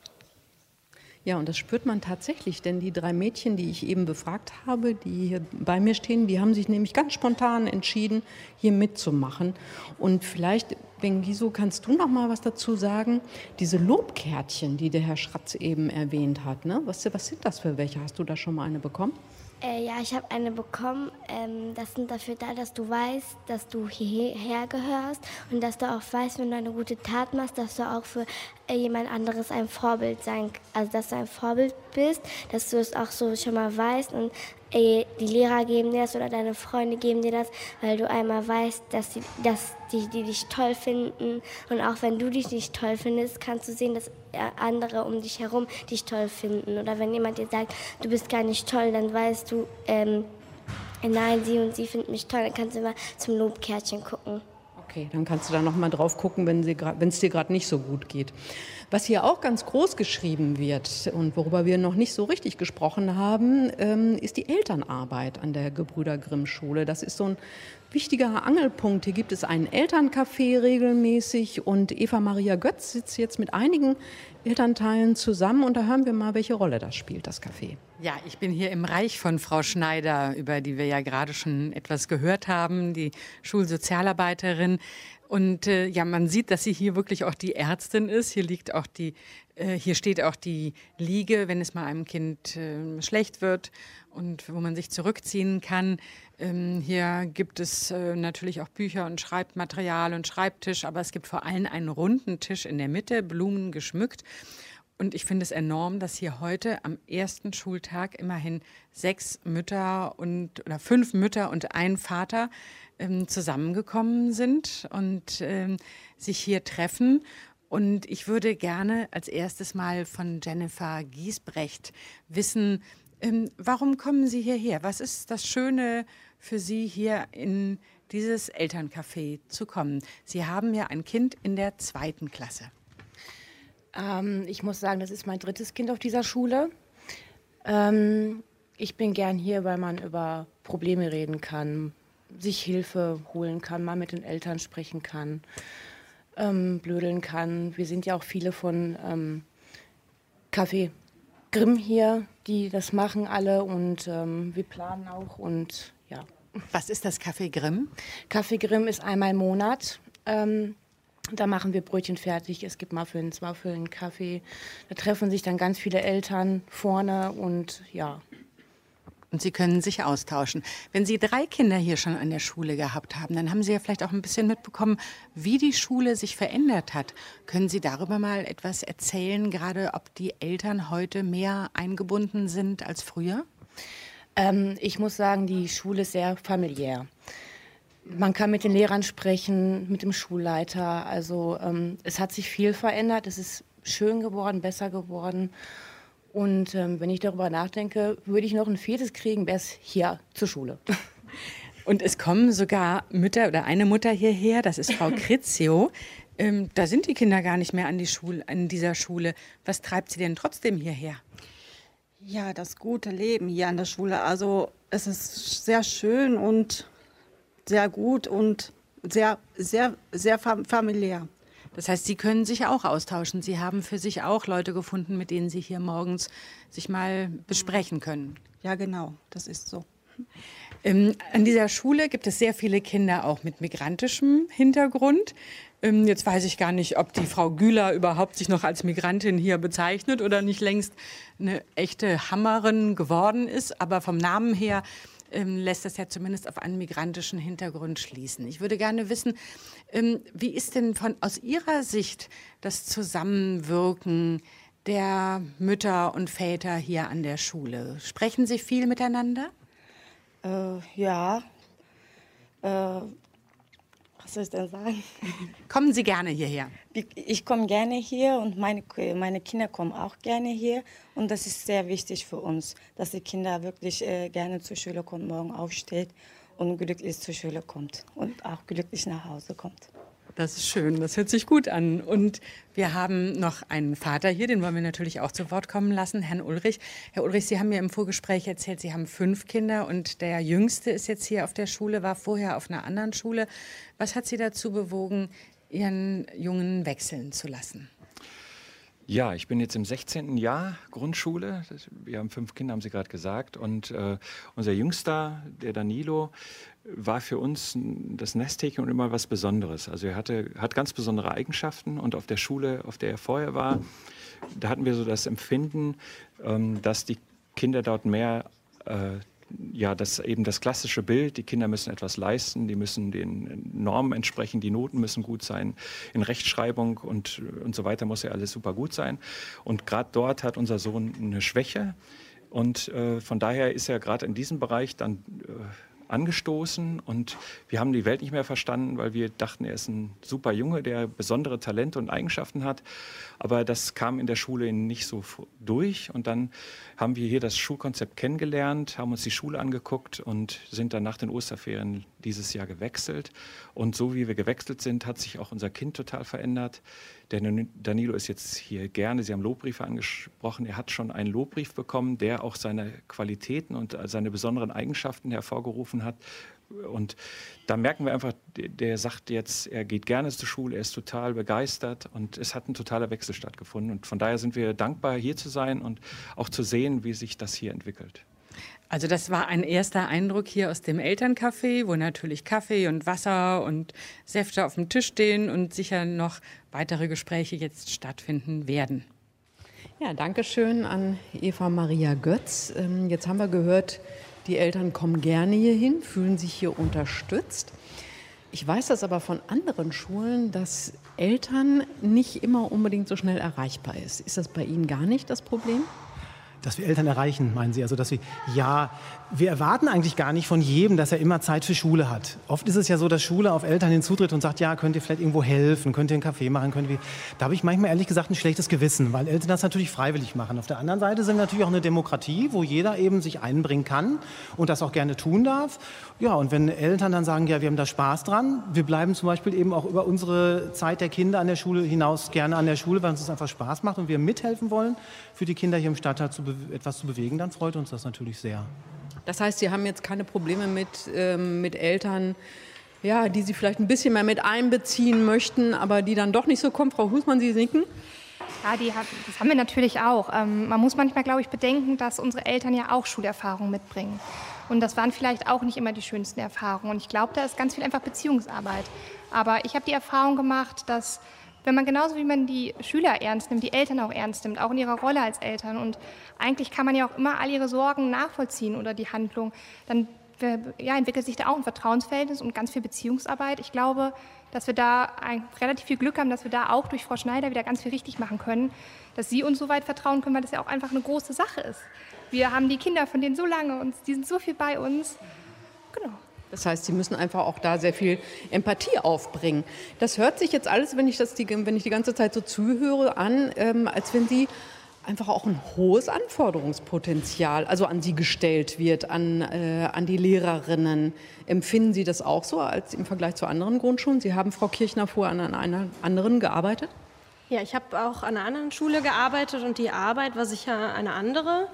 Ja, und das spürt man tatsächlich, denn die drei Mädchen, die ich eben befragt habe, die hier bei mir stehen, die haben sich nämlich ganz spontan entschieden, hier mitzumachen. Und vielleicht, Bengiso, kannst du noch mal was dazu sagen? Diese Lobkärtchen, die der Herr Schratz eben erwähnt hat, ne? was, was sind das für welche? Hast du da schon mal eine bekommen? Äh, ja, ich habe eine bekommen. Ähm, das sind dafür da, dass du weißt, dass du hierher gehörst und dass du auch weißt, wenn du eine gute Tat machst, dass du auch für äh, jemand anderes ein Vorbild sein, also dass du ein Vorbild bist, dass du es auch so schon mal weißt und die Lehrer geben dir das oder deine Freunde geben dir das, weil du einmal weißt, dass die, dass die, die dich toll finden. Und auch wenn du dich nicht toll findest, kannst du sehen, dass andere um dich herum dich toll finden. Oder wenn jemand dir sagt, du bist gar nicht toll, dann weißt du, ähm, nein, sie und sie finden mich toll. Dann kannst du immer zum Lobkärtchen gucken. Okay, dann kannst du da noch mal drauf gucken, wenn es dir gerade nicht so gut geht. Was hier auch ganz groß geschrieben wird und worüber wir noch nicht so richtig gesprochen haben, ähm, ist die Elternarbeit an der Gebrüder Grimm Schule. Das ist so ein wichtiger Angelpunkt. Hier gibt es einen Elterncafé regelmäßig und Eva Maria Götz sitzt jetzt mit einigen Elternteilen zusammen und da hören wir mal, welche Rolle das spielt, das Café. Ja, ich bin hier im Reich von Frau Schneider, über die wir ja gerade schon etwas gehört haben, die Schulsozialarbeiterin. Und äh, ja, man sieht, dass sie hier wirklich auch die Ärztin ist. Hier liegt auch die, äh, hier steht auch die Liege, wenn es mal einem Kind äh, schlecht wird und wo man sich zurückziehen kann. Ähm, hier gibt es äh, natürlich auch Bücher und Schreibmaterial und Schreibtisch, aber es gibt vor allem einen runden Tisch in der Mitte, Blumen geschmückt. Und ich finde es enorm, dass hier heute am ersten Schultag immerhin sechs Mütter und oder fünf Mütter und ein Vater ähm, zusammengekommen sind und ähm, sich hier treffen. Und ich würde gerne als erstes mal von Jennifer Giesbrecht wissen, ähm, warum kommen Sie hierher? Was ist das Schöne für Sie hier in dieses Elterncafé zu kommen? Sie haben ja ein Kind in der zweiten Klasse. Ähm, ich muss sagen, das ist mein drittes Kind auf dieser Schule. Ähm, ich bin gern hier, weil man über Probleme reden kann, sich Hilfe holen kann, mal mit den Eltern sprechen kann, ähm, blödeln kann. Wir sind ja auch viele von ähm, Café Grimm hier, die das machen alle und ähm, wir planen auch und ja. Was ist das Café Grimm? Café Grimm ist einmal im Monat. Ähm, da machen wir Brötchen fertig, es gibt Muffins, Waffeln, Kaffee. Da treffen sich dann ganz viele Eltern vorne und ja. Und Sie können sich austauschen. Wenn Sie drei Kinder hier schon an der Schule gehabt haben, dann haben Sie ja vielleicht auch ein bisschen mitbekommen, wie die Schule sich verändert hat. Können Sie darüber mal etwas erzählen, gerade ob die Eltern heute mehr eingebunden sind als früher? Ähm, ich muss sagen, die Schule ist sehr familiär. Man kann mit den Lehrern sprechen, mit dem Schulleiter. Also ähm, es hat sich viel verändert. Es ist schön geworden, besser geworden. Und ähm, wenn ich darüber nachdenke, würde ich noch ein viertes kriegen, wäre es hier zur Schule. Und es kommen sogar Mütter oder eine Mutter hierher, das ist Frau Krizio. Ähm, da sind die Kinder gar nicht mehr an, die Schule, an dieser Schule. Was treibt sie denn trotzdem hierher? Ja, das gute Leben hier an der Schule. Also es ist sehr schön und sehr gut und sehr, sehr, sehr familiär. Das heißt, Sie können sich auch austauschen. Sie haben für sich auch Leute gefunden, mit denen Sie hier morgens sich mal besprechen können. Ja, genau, das ist so. Ähm, an dieser Schule gibt es sehr viele Kinder auch mit migrantischem Hintergrund. Ähm, jetzt weiß ich gar nicht, ob die Frau Güler überhaupt sich noch als Migrantin hier bezeichnet oder nicht längst eine echte Hammerin geworden ist. Aber vom Namen her ähm, lässt das ja zumindest auf einen migrantischen Hintergrund schließen. Ich würde gerne wissen, ähm, wie ist denn von, aus Ihrer Sicht das Zusammenwirken der Mütter und Väter hier an der Schule? Sprechen Sie viel miteinander? Äh, ja. Äh, was soll ich denn sagen? Kommen Sie gerne hierher? Ich komme gerne hier und meine, meine Kinder kommen auch gerne hier. Und das ist sehr wichtig für uns, dass die Kinder wirklich äh, gerne zur Schule kommen, morgen aufsteht und glücklich zur Schule kommt und auch glücklich nach Hause kommt. Das ist schön, das hört sich gut an. Und wir haben noch einen Vater hier, den wollen wir natürlich auch zu Wort kommen lassen, Herrn Ulrich. Herr Ulrich, Sie haben mir im Vorgespräch erzählt, Sie haben fünf Kinder und der Jüngste ist jetzt hier auf der Schule, war vorher auf einer anderen Schule. Was hat Sie dazu bewogen, Ihren Jungen wechseln zu lassen? Ja, ich bin jetzt im 16. Jahr Grundschule. Wir haben fünf Kinder, haben Sie gerade gesagt. Und äh, unser Jüngster, der Danilo, war für uns das Nesthäkchen und immer was Besonderes. Also er hatte, hat ganz besondere Eigenschaften und auf der Schule, auf der er vorher war, da hatten wir so das Empfinden, ähm, dass die Kinder dort mehr äh, ja, das eben das klassische Bild, die Kinder müssen etwas leisten, die müssen den Normen entsprechen, die Noten müssen gut sein, in Rechtschreibung und, und so weiter muss ja alles super gut sein. Und gerade dort hat unser Sohn eine Schwäche und äh, von daher ist er gerade in diesem Bereich dann äh, angestoßen und wir haben die Welt nicht mehr verstanden, weil wir dachten, er ist ein super Junge, der besondere Talente und Eigenschaften hat. Aber das kam in der Schule nicht so durch und dann haben wir hier das Schulkonzept kennengelernt, haben uns die Schule angeguckt und sind dann nach den Osterferien dieses Jahr gewechselt. Und so wie wir gewechselt sind, hat sich auch unser Kind total verändert. Der Danilo ist jetzt hier gerne, Sie haben Lobbriefe angesprochen, er hat schon einen Lobbrief bekommen, der auch seine Qualitäten und seine besonderen Eigenschaften hervorgerufen hat. Und da merken wir einfach, der sagt jetzt, er geht gerne zur Schule, er ist total begeistert und es hat ein totaler Wechsel stattgefunden. Und von daher sind wir dankbar, hier zu sein und auch zu sehen, wie sich das hier entwickelt. Also das war ein erster Eindruck hier aus dem Elterncafé, wo natürlich Kaffee und Wasser und Säfte auf dem Tisch stehen und sicher noch weitere Gespräche jetzt stattfinden werden. Ja, danke schön an Eva Maria Götz. Ähm, jetzt haben wir gehört, die Eltern kommen gerne hierhin, fühlen sich hier unterstützt. Ich weiß das aber von anderen Schulen, dass Eltern nicht immer unbedingt so schnell erreichbar ist. Ist das bei Ihnen gar nicht das Problem? Dass wir Eltern erreichen, meinen Sie? Also, dass wir, ja, wir erwarten eigentlich gar nicht von jedem, dass er immer Zeit für Schule hat. Oft ist es ja so, dass Schule auf Eltern hinzutritt und sagt, ja, könnt ihr vielleicht irgendwo helfen, könnt ihr einen Kaffee machen, könnt ihr... Da habe ich manchmal ehrlich gesagt ein schlechtes Gewissen, weil Eltern das natürlich freiwillig machen. Auf der anderen Seite sind wir natürlich auch eine Demokratie, wo jeder eben sich einbringen kann und das auch gerne tun darf. Ja, und wenn Eltern dann sagen, ja, wir haben da Spaß dran, wir bleiben zum Beispiel eben auch über unsere Zeit der Kinder an der Schule hinaus gerne an der Schule, weil uns das einfach Spaß macht und wir mithelfen wollen, für die Kinder hier im Stadtteil zu etwas zu bewegen, dann freut uns das natürlich sehr. Das heißt, Sie haben jetzt keine Probleme mit, ähm, mit Eltern, ja, die Sie vielleicht ein bisschen mehr mit einbeziehen möchten, aber die dann doch nicht so kommen. Frau Husmann, Sie sinken? Ja, hat, das haben wir natürlich auch. Ähm, man muss manchmal, glaube ich, bedenken, dass unsere Eltern ja auch Schulerfahrung mitbringen. Und das waren vielleicht auch nicht immer die schönsten Erfahrungen. Und ich glaube, da ist ganz viel einfach Beziehungsarbeit. Aber ich habe die Erfahrung gemacht, dass wenn man genauso wie man die Schüler ernst nimmt, die Eltern auch ernst nimmt, auch in ihrer Rolle als Eltern und eigentlich kann man ja auch immer all ihre Sorgen nachvollziehen oder die Handlung, dann ja, entwickelt sich da auch ein Vertrauensverhältnis und ganz viel Beziehungsarbeit. Ich glaube, dass wir da ein, relativ viel Glück haben, dass wir da auch durch Frau Schneider wieder ganz viel richtig machen können, dass sie uns so weit vertrauen können, weil das ja auch einfach eine große Sache ist. Wir haben die Kinder von denen so lange und die sind so viel bei uns. Genau. Das heißt, Sie müssen einfach auch da sehr viel Empathie aufbringen. Das hört sich jetzt alles, wenn ich, das die, wenn ich die ganze Zeit so zuhöre, an, ähm, als wenn Sie einfach auch ein hohes Anforderungspotenzial, also an Sie gestellt wird, an, äh, an die Lehrerinnen. Empfinden Sie das auch so als im Vergleich zu anderen Grundschulen? Sie haben, Frau Kirchner, vorher an einer anderen gearbeitet? Ja, ich habe auch an einer anderen Schule gearbeitet und die Arbeit war sicher eine andere.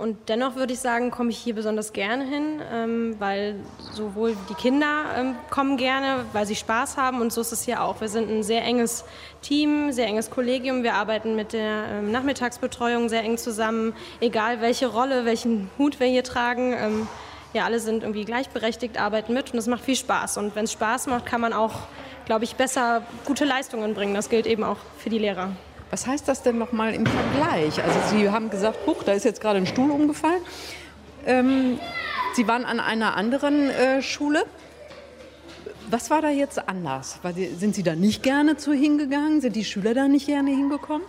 Und dennoch würde ich sagen, komme ich hier besonders gerne hin, ähm, weil sowohl die Kinder ähm, kommen gerne, weil sie Spaß haben und so ist es hier auch. Wir sind ein sehr enges Team, sehr enges Kollegium. Wir arbeiten mit der ähm, Nachmittagsbetreuung sehr eng zusammen, egal welche Rolle, welchen Hut wir hier tragen. Ja, alle sind irgendwie gleichberechtigt, arbeiten mit und es macht viel Spaß. Und wenn es Spaß macht, kann man auch, glaube ich, besser gute Leistungen bringen. Das gilt eben auch für die Lehrer. Was heißt das denn nochmal im Vergleich? Also Sie haben gesagt, huch, da ist jetzt gerade ein Stuhl umgefallen. Ähm, Sie waren an einer anderen äh, Schule. Was war da jetzt anders? Sind Sie da nicht gerne zu hingegangen? Sind die Schüler da nicht gerne hingekommen?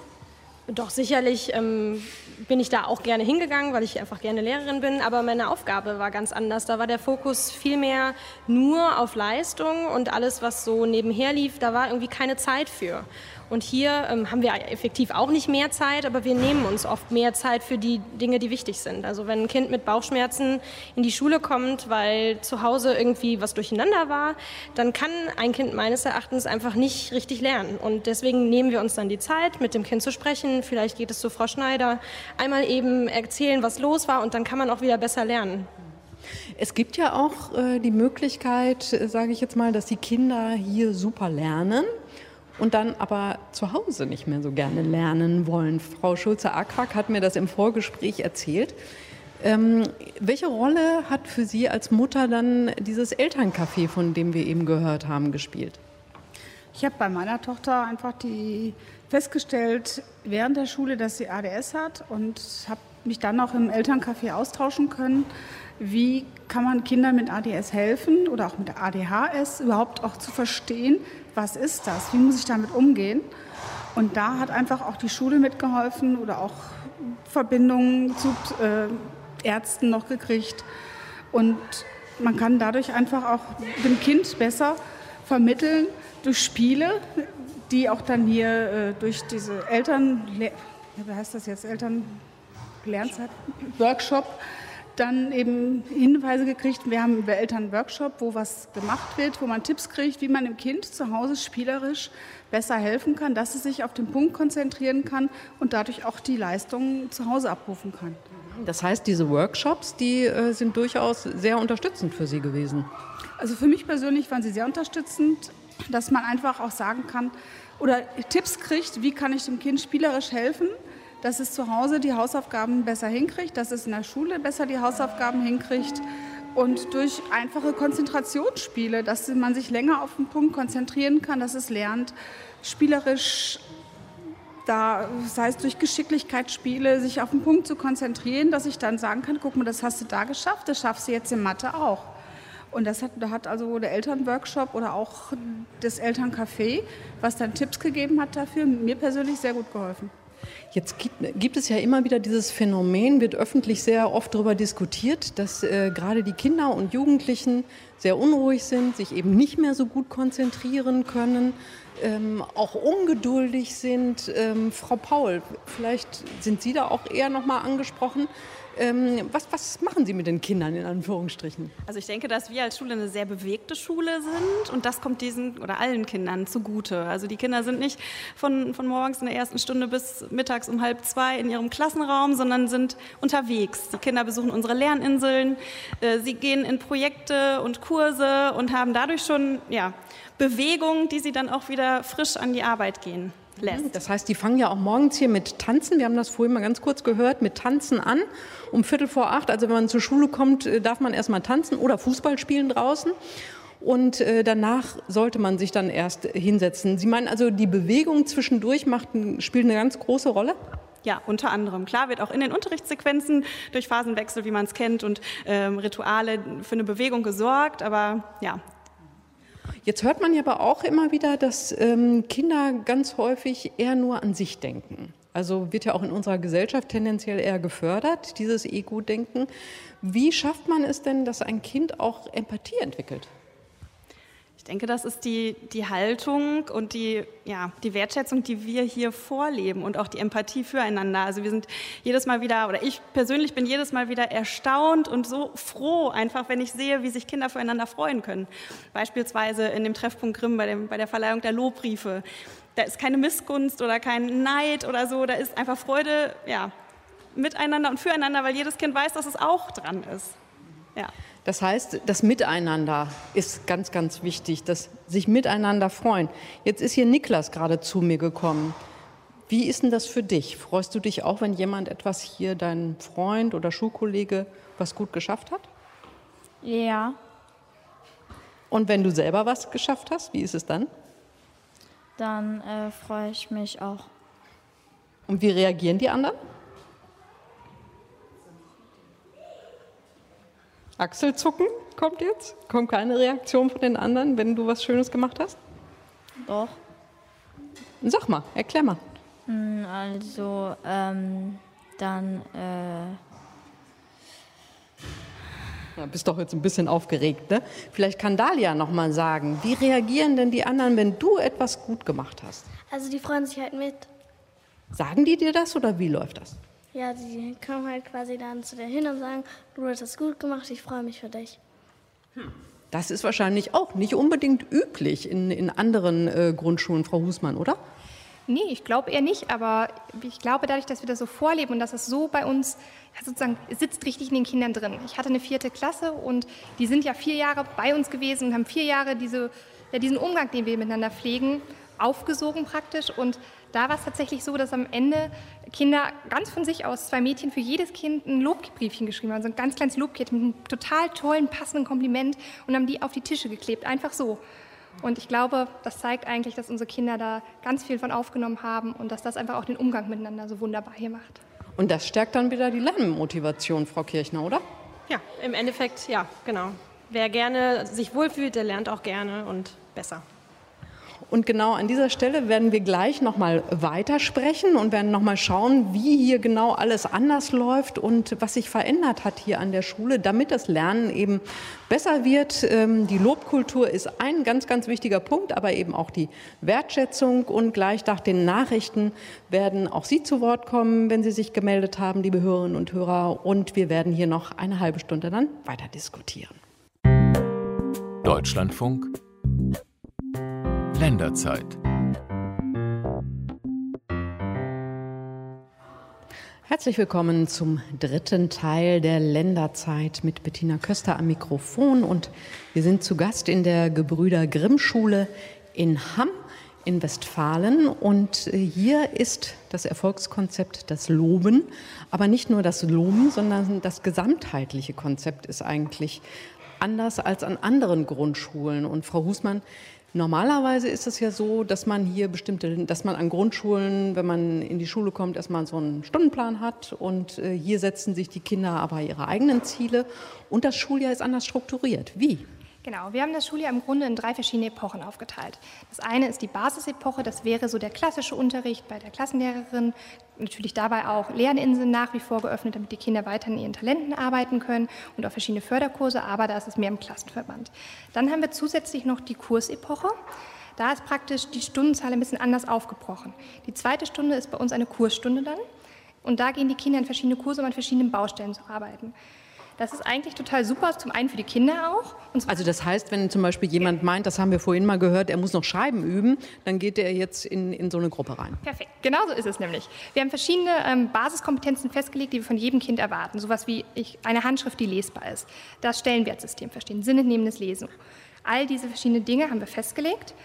Doch, sicherlich ähm, bin ich da auch gerne hingegangen, weil ich einfach gerne Lehrerin bin, aber meine Aufgabe war ganz anders. Da war der Fokus viel mehr nur auf Leistung und alles, was so nebenher lief, da war irgendwie keine Zeit für. Und hier ähm, haben wir effektiv auch nicht mehr Zeit, aber wir nehmen uns oft mehr Zeit für die Dinge, die wichtig sind. Also wenn ein Kind mit Bauchschmerzen in die Schule kommt, weil zu Hause irgendwie was durcheinander war, dann kann ein Kind meines Erachtens einfach nicht richtig lernen. Und deswegen nehmen wir uns dann die Zeit, mit dem Kind zu sprechen. Vielleicht geht es zu Frau Schneider. Einmal eben erzählen, was los war und dann kann man auch wieder besser lernen. Es gibt ja auch äh, die Möglichkeit, äh, sage ich jetzt mal, dass die Kinder hier super lernen und dann aber zu Hause nicht mehr so gerne lernen wollen. Frau Schulze-Aquak hat mir das im Vorgespräch erzählt. Ähm, welche Rolle hat für Sie als Mutter dann dieses Elterncafé, von dem wir eben gehört haben, gespielt? Ich habe bei meiner Tochter einfach die festgestellt während der Schule, dass sie ADS hat und habe mich dann auch im Elterncafé austauschen können. Wie kann man Kindern mit ADS helfen oder auch mit ADHS überhaupt auch zu verstehen, was ist das, wie muss ich damit umgehen. Und da hat einfach auch die Schule mitgeholfen oder auch Verbindungen zu äh, Ärzten noch gekriegt. Und man kann dadurch einfach auch dem Kind besser vermitteln durch Spiele, die auch dann hier äh, durch diese Eltern, wie heißt das jetzt, Eltern Lernzeit, Workshop, dann eben Hinweise gekriegt. Wir haben über Eltern Workshop, wo was gemacht wird, wo man Tipps kriegt, wie man dem Kind zu Hause spielerisch besser helfen kann, dass es sich auf den Punkt konzentrieren kann und dadurch auch die Leistungen zu Hause abrufen kann. Das heißt, diese Workshops, die äh, sind durchaus sehr unterstützend für Sie gewesen. Also für mich persönlich waren sie sehr unterstützend, dass man einfach auch sagen kann oder Tipps kriegt, wie kann ich dem Kind spielerisch helfen, dass es zu Hause die Hausaufgaben besser hinkriegt, dass es in der Schule besser die Hausaufgaben hinkriegt und durch einfache Konzentrationsspiele, dass man sich länger auf den Punkt konzentrieren kann, dass es lernt, spielerisch da, sei es durch Geschicklichkeitsspiele, sich auf den Punkt zu konzentrieren, dass ich dann sagen kann, guck mal, das hast du da geschafft, das schaffst du jetzt in Mathe auch. Und das hat, hat also der Elternworkshop oder auch das Elterncafé, was dann Tipps gegeben hat dafür, mir persönlich sehr gut geholfen. Jetzt gibt, gibt, es ja immer wieder dieses Phänomen, wird öffentlich sehr oft darüber diskutiert, dass äh, gerade die Kinder und Jugendlichen sehr unruhig sind, sich eben nicht mehr so gut konzentrieren können, ähm, auch ungeduldig sind. Ähm, Frau Paul, vielleicht sind Sie da auch eher noch mal angesprochen. Ähm, was, was machen Sie mit den Kindern in Anführungsstrichen? Also ich denke, dass wir als Schule eine sehr bewegte Schule sind und das kommt diesen oder allen Kindern zugute. Also die Kinder sind nicht von, von morgens in der ersten Stunde bis mittags um halb zwei in ihrem Klassenraum, sondern sind unterwegs. Die Kinder besuchen unsere Lerninseln, äh, sie gehen in Projekte und Kurse und haben dadurch schon ja, Bewegung, die sie dann auch wieder frisch an die Arbeit gehen lässt. Das heißt, die fangen ja auch morgens hier mit Tanzen, wir haben das vorhin mal ganz kurz gehört, mit Tanzen an, um Viertel vor acht. Also wenn man zur Schule kommt, äh, darf man erst mal tanzen oder Fußball spielen draußen. Und äh, danach sollte man sich dann erst hinsetzen. Sie meinen also, die Bewegung zwischendurch macht, spielt eine ganz große Rolle? Ja, unter anderem. Klar wird auch in den Unterrichtssequenzen durch Phasenwechsel, wie man es kennt, und ähm, Rituale für eine Bewegung gesorgt. Aber ja, Jetzt hört man ja aber auch immer wieder, dass ähm, Kinder ganz häufig eher nur an sich denken. Also wird ja auch in unserer Gesellschaft tendenziell eher gefördert, dieses Ego-Denken. Wie schafft man es denn, dass ein Kind auch Empathie entwickelt? Ich denke, das ist die, die Haltung und die, ja, die Wertschätzung, die wir hier vorleben und auch die Empathie füreinander. Also wir sind jedes Mal wieder, oder ich persönlich bin jedes Mal wieder erstaunt und so froh, einfach wenn ich sehe, wie sich Kinder füreinander freuen können. Beispielsweise in dem Treffpunkt Grimm bei, dem, bei der Verleihung der Lobbriefe. Da ist keine Missgunst oder kein Neid oder so, da ist einfach Freude, ja, miteinander und füreinander, weil jedes Kind weiß, dass es auch dran ist. Ja. Das heißt, das Miteinander ist ganz, ganz wichtig, das sich miteinander freuen. Jetzt ist hier Niklas gerade zu mir gekommen. Wie ist denn das für dich? Freust du dich auch, wenn jemand etwas hier, dein Freund oder Schulkollege, was gut geschafft hat? Ja. Und wenn du selber was geschafft hast, wie ist es dann? Dann äh, freue ich mich auch. Und wie reagieren die anderen? Achselzucken kommt jetzt? Kommt keine Reaktion von den anderen, wenn du was Schönes gemacht hast? Doch. Sag mal, erklär mal. Hm, also, ähm, dann, äh. Ja, bist doch jetzt ein bisschen aufgeregt, ne? Vielleicht kann Dalia noch mal sagen, wie reagieren denn die anderen, wenn du etwas gut gemacht hast? Also die freuen sich halt mit. Sagen die dir das oder wie läuft das? Ja, die kommen halt quasi dann zu dir hin und sagen, du hast das gut gemacht, ich freue mich für dich. Das ist wahrscheinlich auch nicht unbedingt üblich in, in anderen äh, Grundschulen, Frau Husmann, oder? Nee, ich glaube eher nicht, aber ich glaube dadurch, dass wir das so vorleben und dass es so bei uns ja, sozusagen sitzt richtig in den Kindern drin. Ich hatte eine vierte Klasse und die sind ja vier Jahre bei uns gewesen und haben vier Jahre diese, ja, diesen Umgang, den wir miteinander pflegen, aufgesogen praktisch und da war es tatsächlich so, dass am Ende Kinder ganz von sich aus, zwei Mädchen, für jedes Kind ein Lobbriefchen geschrieben haben, so ein ganz kleines Lobkit mit einem total tollen, passenden Kompliment und haben die auf die Tische geklebt, einfach so. Und ich glaube, das zeigt eigentlich, dass unsere Kinder da ganz viel von aufgenommen haben und dass das einfach auch den Umgang miteinander so wunderbar hier macht. Und das stärkt dann wieder die Lernmotivation, Frau Kirchner, oder? Ja, im Endeffekt, ja, genau. Wer gerne sich wohlfühlt, der lernt auch gerne und besser. Und genau an dieser Stelle werden wir gleich noch mal weitersprechen und werden noch mal schauen, wie hier genau alles anders läuft und was sich verändert hat hier an der Schule, damit das Lernen eben besser wird. Ähm, die Lobkultur ist ein ganz, ganz wichtiger Punkt, aber eben auch die Wertschätzung. Und gleich nach den Nachrichten werden auch Sie zu Wort kommen, wenn Sie sich gemeldet haben, liebe Hörerinnen und Hörer. Und wir werden hier noch eine halbe Stunde dann weiter diskutieren. Deutschlandfunk Länderzeit. Herzlich willkommen zum dritten Teil der Länderzeit mit Bettina Köster am Mikrofon. Und wir sind zu Gast in der Gebrüder Grimm Schule in Hamm in Westfalen. Und äh, hier ist das Erfolgskonzept das Loben, aber nicht nur das Loben, sondern das gesamtheitliche Konzept ist eigentlich anders als an anderen Grundschulen. Und Frau Husmann, Normalerweise ist es ja so, dass man hier bestimmte, dass man an Grundschulen, wenn man in die Schule kommt, erstmal so einen Stundenplan hat und äh, hier setzen sich die Kinder aber ihre eigenen Ziele und das Schuljahr ist anders strukturiert. Wie? Genau, wir haben das Schuljahr im Grunde in drei verschiedene Epochen aufgeteilt. Das eine ist die Basisepoche, das wäre so der klassische Unterricht bei der Klassenlehrerin, natürlich dabei auch Lerninseln nach wie vor geöffnet, damit die Kinder weiter an ihren Talenten arbeiten können und auch verschiedene Förderkurse, aber da ist es mehr im Klassenverband. Dann haben wir zusätzlich noch die Kursepoche. Da ist praktisch die Stundenzahl ein bisschen anders aufgebrochen. Die zweite Stunde ist bei uns eine Kursstunde dann. Und da gehen die Kinder in verschiedene Kurse, um an verschiedenen Baustellen zu arbeiten. Das ist eigentlich total super, zum einen für die Kinder auch. also das heißt, wenn zum Beispiel jemand meint, das haben wir vorhin mal gehört, er muss noch Schreiben üben, dann geht er jetzt in, in so eine Gruppe rein. Perfekt, genau so ist es nämlich. Wir haben verschiedene ähm, Basiskompetenzen festgelegt, die wir von jedem Kind erwarten. Sowas wie ich, eine Handschrift, die lesbar ist, das Stellenwertsystem verstehen, sinnentnehmendes Lesen. All diese verschiedenen Dinge haben wir festgelegt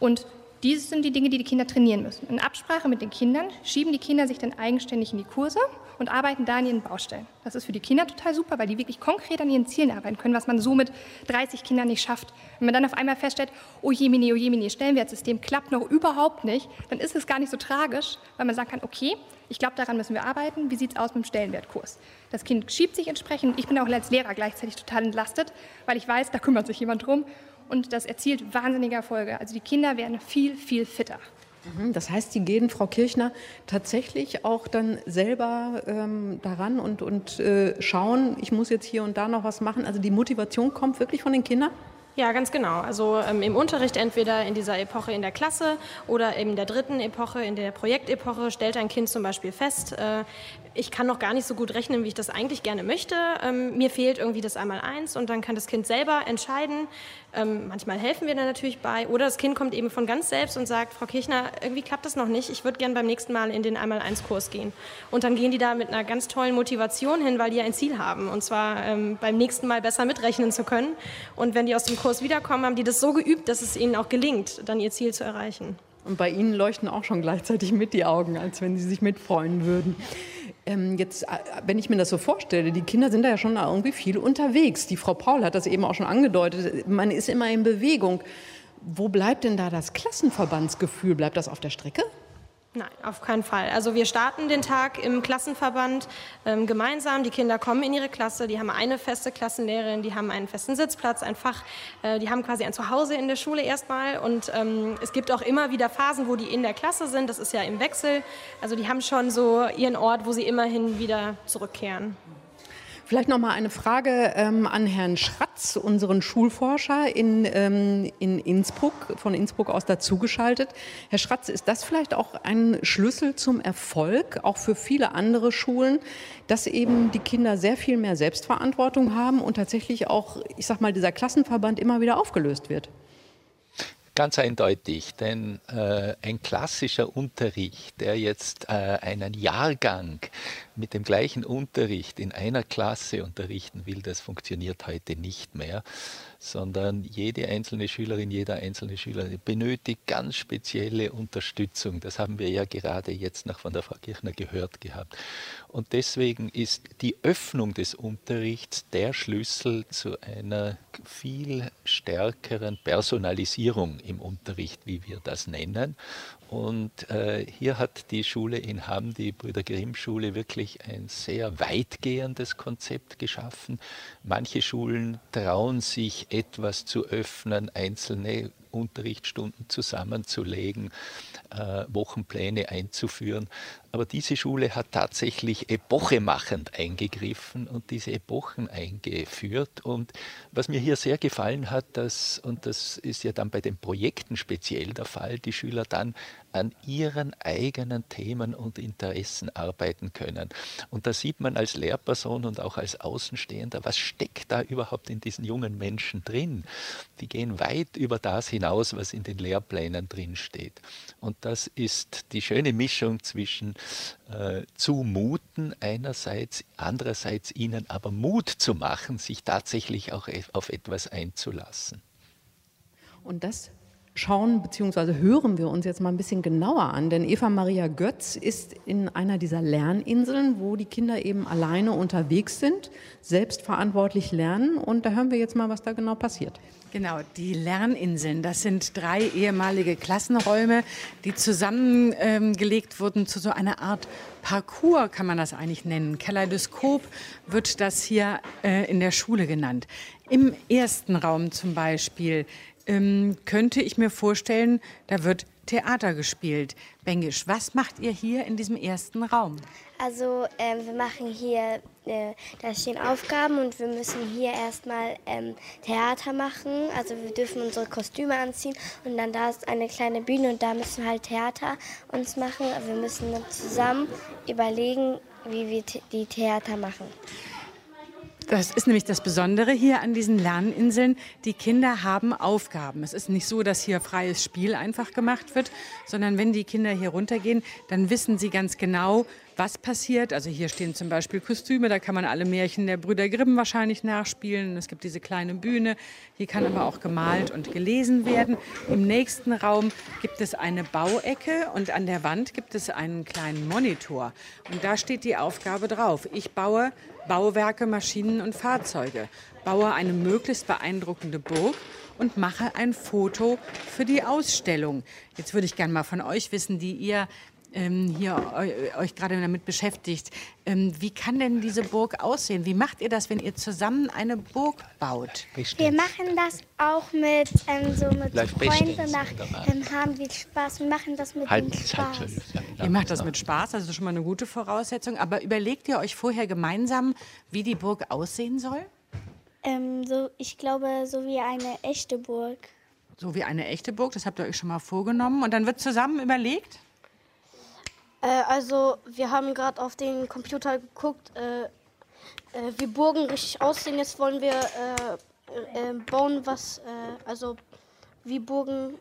und diese sind die Dinge, die die Kinder trainieren müssen. In Absprache mit den Kindern schieben die Kinder sich dann eigenständig in die Kurse und arbeiten da an ihren Baustellen. Das ist für die Kinder total super, weil die wirklich konkret an ihren Zielen arbeiten können, was man so mit 30 Kindern nicht schafft. Wenn man dann auf einmal feststellt, oh jemini, oh jemini, Stellenwertsystem klappt noch überhaupt nicht, dann ist es gar nicht so tragisch, weil man sagen kann, okay, ich glaube, daran müssen wir arbeiten. Wie sieht es aus mit dem Stellenwertkurs? Das Kind schiebt sich entsprechend. Ich bin auch als Lehrer gleichzeitig total entlastet, weil ich weiß, da kümmert sich jemand drum und das erzielt wahnsinnige Erfolge. Also die Kinder werden viel, viel fitter. Mhm, das heißt, die gehen, Frau Kirchner, tatsächlich auch dann selber ähm, daran und, und äh, schauen, ich muss jetzt hier und da noch was machen. Also die Motivation kommt wirklich von den Kindern? Ja, ganz genau. Also ähm, im Unterricht entweder in dieser Epoche in der Klasse oder in der dritten Epoche, in der Projektepoche, stellt ein Kind zum Beispiel fest, äh, ich kann noch gar nicht so gut rechnen, wie ich das eigentlich gerne möchte. Ähm, mir fehlt irgendwie das einmal eins und dann kann das Kind selber entscheiden. Ähm, manchmal helfen wir dann natürlich bei. Oder das Kind kommt eben von ganz selbst und sagt, Frau Kirchner, irgendwie klappt das noch nicht. Ich würde gerne beim nächsten Mal in den einmal eins Kurs gehen. Und dann gehen die da mit einer ganz tollen Motivation hin, weil die ein Ziel haben. Und zwar ähm, beim nächsten Mal besser mitrechnen zu können. Und wenn die aus dem Kurs wiederkommen, haben die das so geübt, dass es ihnen auch gelingt, dann ihr Ziel zu erreichen. Und bei Ihnen leuchten auch schon gleichzeitig mit die Augen, als wenn Sie sich mitfreuen würden. Ähm, jetzt, äh, wenn ich mir das so vorstelle, die Kinder sind da ja schon irgendwie viel unterwegs. Die Frau Paul hat das eben auch schon angedeutet. Man ist immer in Bewegung. Wo bleibt denn da das Klassenverbandsgefühl? Bleibt das auf der Strecke? Nein, auf keinen Fall. Also wir starten den Tag im Klassenverband ähm, gemeinsam. Die Kinder kommen in ihre Klasse, die haben eine feste Klassenlehrerin, die haben einen festen Sitzplatz, ein Fach, äh, die haben quasi ein Zuhause in der Schule erstmal. Und ähm, es gibt auch immer wieder Phasen, wo die in der Klasse sind. Das ist ja im Wechsel. Also die haben schon so ihren Ort, wo sie immerhin wieder zurückkehren. Vielleicht noch mal eine Frage ähm, an Herrn Schratz, unseren Schulforscher in, ähm, in Innsbruck, von Innsbruck aus dazugeschaltet. Herr Schratz, ist das vielleicht auch ein Schlüssel zum Erfolg, auch für viele andere Schulen, dass eben die Kinder sehr viel mehr Selbstverantwortung haben und tatsächlich auch, ich sag mal, dieser Klassenverband immer wieder aufgelöst wird? Ganz eindeutig, denn äh, ein klassischer Unterricht, der jetzt äh, einen Jahrgang mit dem gleichen Unterricht in einer Klasse unterrichten will, das funktioniert heute nicht mehr sondern jede einzelne Schülerin, jeder einzelne Schüler benötigt ganz spezielle Unterstützung. Das haben wir ja gerade jetzt noch von der Frau Kirchner gehört gehabt. Und deswegen ist die Öffnung des Unterrichts der Schlüssel zu einer viel stärkeren Personalisierung im Unterricht, wie wir das nennen. Und äh, hier hat die Schule in Hamm, die Brüder Grimm Schule, wirklich ein sehr weitgehendes Konzept geschaffen. Manche Schulen trauen sich etwas zu öffnen, einzelne Unterrichtsstunden zusammenzulegen, äh, Wochenpläne einzuführen. Aber diese Schule hat tatsächlich epochemachend eingegriffen und diese Epochen eingeführt. Und was mir hier sehr gefallen hat, dass, und das ist ja dann bei den Projekten speziell der Fall, die Schüler dann an ihren eigenen Themen und Interessen arbeiten können. Und da sieht man als Lehrperson und auch als Außenstehender, was steckt da überhaupt in diesen jungen Menschen drin. Die gehen weit über das hinaus, was in den Lehrplänen drin steht. Und das ist die schöne Mischung zwischen äh, zumuten einerseits, andererseits ihnen aber Mut zu machen, sich tatsächlich auch e-, auf etwas einzulassen. Und das schauen bzw. hören wir uns jetzt mal ein bisschen genauer an, denn Eva Maria Götz ist in einer dieser Lerninseln, wo die Kinder eben alleine unterwegs sind, selbstverantwortlich lernen und da hören wir jetzt mal, was da genau passiert. Genau, die Lerninseln, das sind drei ehemalige Klassenräume, die zusammengelegt ähm, wurden zu so einer Art Parcours, kann man das eigentlich nennen. Kaleidoskop wird das hier äh, in der Schule genannt. Im ersten Raum zum Beispiel ähm, könnte ich mir vorstellen, da wird Theater gespielt. Bengisch, was macht ihr hier in diesem ersten Raum? Also ähm, wir machen hier, äh, da stehen Aufgaben und wir müssen hier erstmal ähm, Theater machen. Also wir dürfen unsere Kostüme anziehen und dann da ist eine kleine Bühne und da müssen wir halt Theater uns machen. Wir müssen zusammen überlegen, wie wir die Theater machen. Das ist nämlich das Besondere hier an diesen Lerninseln. Die Kinder haben Aufgaben. Es ist nicht so, dass hier freies Spiel einfach gemacht wird, sondern wenn die Kinder hier runtergehen, dann wissen sie ganz genau, was passiert. Also hier stehen zum Beispiel Kostüme, da kann man alle Märchen der Brüder Grimm wahrscheinlich nachspielen. Es gibt diese kleine Bühne, hier kann aber auch gemalt und gelesen werden. Im nächsten Raum gibt es eine Bauecke und an der Wand gibt es einen kleinen Monitor. Und da steht die Aufgabe drauf. Ich baue Bauwerke, Maschinen und Fahrzeuge, baue eine möglichst beeindruckende Burg und mache ein Foto für die Ausstellung. Jetzt würde ich gerne mal von euch wissen, die ihr ähm, hier euch gerade damit beschäftigt. Ähm, wie kann denn diese Burg aussehen? Wie macht ihr das, wenn ihr zusammen eine Burg baut? Wir machen das auch mit ähm, so mit Freunden nach ähm, haben wir Spaß und machen das mit halt, Spaß. Halt, ihr macht das mit Spaß, also schon mal eine gute Voraussetzung. Aber überlegt ihr euch vorher gemeinsam, wie die Burg aussehen soll? Ähm, so, ich glaube, so wie eine echte Burg. So wie eine echte Burg, das habt ihr euch schon mal vorgenommen. Und dann wird zusammen überlegt? Äh, also wir haben gerade auf den Computer geguckt, äh, äh, wie Burgen richtig aussehen. Jetzt wollen wir äh, äh, bauen, was, äh, also wie Burgen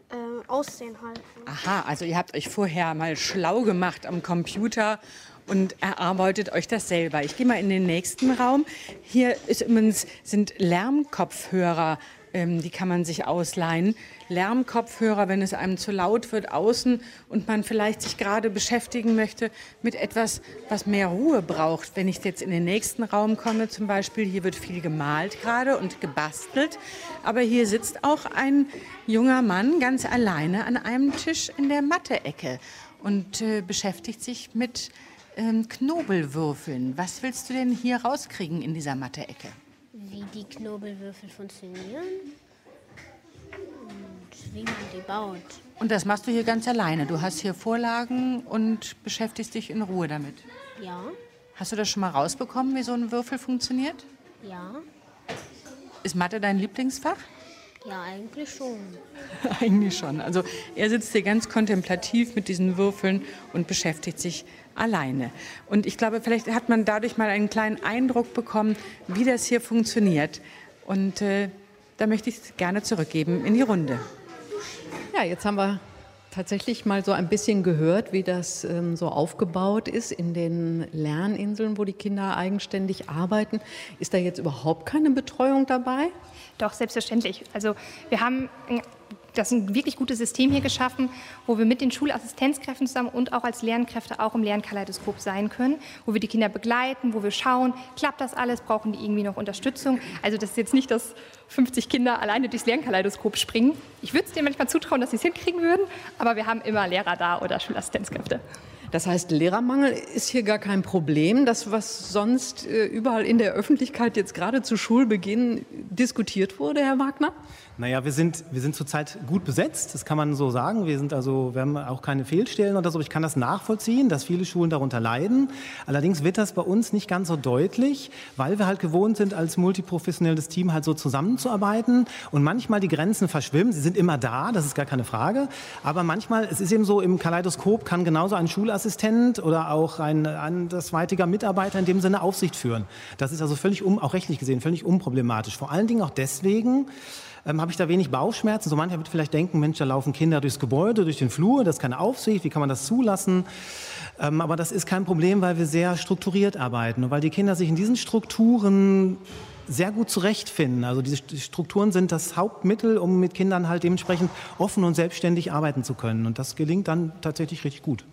aussehen halt. Aha, also ihr habt euch vorher mal schlau gemacht am Computer und erarbeitet euch das selber. Ich gehe mal in den nächsten Raum. Hier ist übrigens, sind Lärmkopfhörer ähm, die kann man sich ausleihen. Lärmkopfhörer, wenn es einem zu laut wird außen und man vielleicht sich gerade beschäftigen möchte mit etwas, was mehr Ruhe braucht. Wenn ich jetzt in den nächsten Raum komme, zum Beispiel, hier wird viel gemalt gerade und gebastelt, aber hier sitzt auch ein junger Mann ganz alleine an einem Tisch in der Mathe-Ecke und äh, beschäftigt sich mit ähm, Knobelwürfeln. Was willst du denn hier rauskriegen in dieser Mathe-Ecke? Wie die Knobelwürfel funktionieren und wie man die baut. Und das machst du hier ganz alleine. Du hast hier Vorlagen und beschäftigst dich in Ruhe damit. Ja. Hast du das schon mal rausbekommen, wie so ein Würfel funktioniert? Ja. Ist Mathe dein Lieblingsfach? Ja, eigentlich schon. eigentlich schon. Also er sitzt hier ganz kontemplativ mit diesen Würfeln und beschäftigt sich alleine. Und ich glaube, vielleicht hat man dadurch mal einen kleinen Eindruck bekommen, wie das hier funktioniert. Und äh, da möchte ich es gerne zurückgeben in die Runde. Ja, jetzt haben wir tatsächlich mal so ein bisschen gehört, wie das ähm, so aufgebaut ist in den Lerninseln, wo die Kinder eigenständig arbeiten. Ist da jetzt überhaupt keine Betreuung dabei? Doch, selbstverständlich. Also wir haben das ein wirklich gutes System hier geschaffen, wo wir mit den Schulassistenzkräften zusammen und auch als Lernkräfte auch im Lernkaleidoskop sein können, wo wir die Kinder begleiten, wo wir schauen, klappt das alles, brauchen die irgendwie noch Unterstützung. Also das ist jetzt nicht, dass 50 Kinder alleine durchs Lernkaleidoskop springen. Ich würde es denen manchmal zutrauen, dass sie es hinkriegen würden, aber wir haben immer Lehrer da oder Schulassistenzkräfte. Das heißt, Lehrermangel ist hier gar kein Problem. Das, was sonst äh, überall in der Öffentlichkeit jetzt gerade zu Schulbeginn diskutiert wurde, Herr Wagner? Naja, wir sind, wir sind zurzeit gut besetzt, das kann man so sagen. Wir, sind also, wir haben auch keine Fehlstellen oder so. Ich kann das nachvollziehen, dass viele Schulen darunter leiden. Allerdings wird das bei uns nicht ganz so deutlich, weil wir halt gewohnt sind, als multiprofessionelles Team halt so zusammenzuarbeiten und manchmal die Grenzen verschwimmen. Sie sind immer da, das ist gar keine Frage. Aber manchmal, es ist eben so, im Kaleidoskop kann genauso ein Schulassistent oder auch ein andersweitiger Mitarbeiter in dem Sinne Aufsicht führen. Das ist also völlig, um, auch rechtlich gesehen, völlig unproblematisch. Vor allen Dingen auch deswegen, ähm, habe ich da wenig Bauchschmerzen. So mancher wird vielleicht denken, Mensch, da laufen Kinder durchs Gebäude, durch den Flur, das ist keine Aufsicht, wie kann man das zulassen? Ähm, aber das ist kein Problem, weil wir sehr strukturiert arbeiten und weil die Kinder sich in diesen Strukturen sehr gut zurechtfinden. Also diese Strukturen sind das Hauptmittel, um mit Kindern halt dementsprechend offen und selbstständig arbeiten zu können. Und das gelingt dann tatsächlich richtig gut.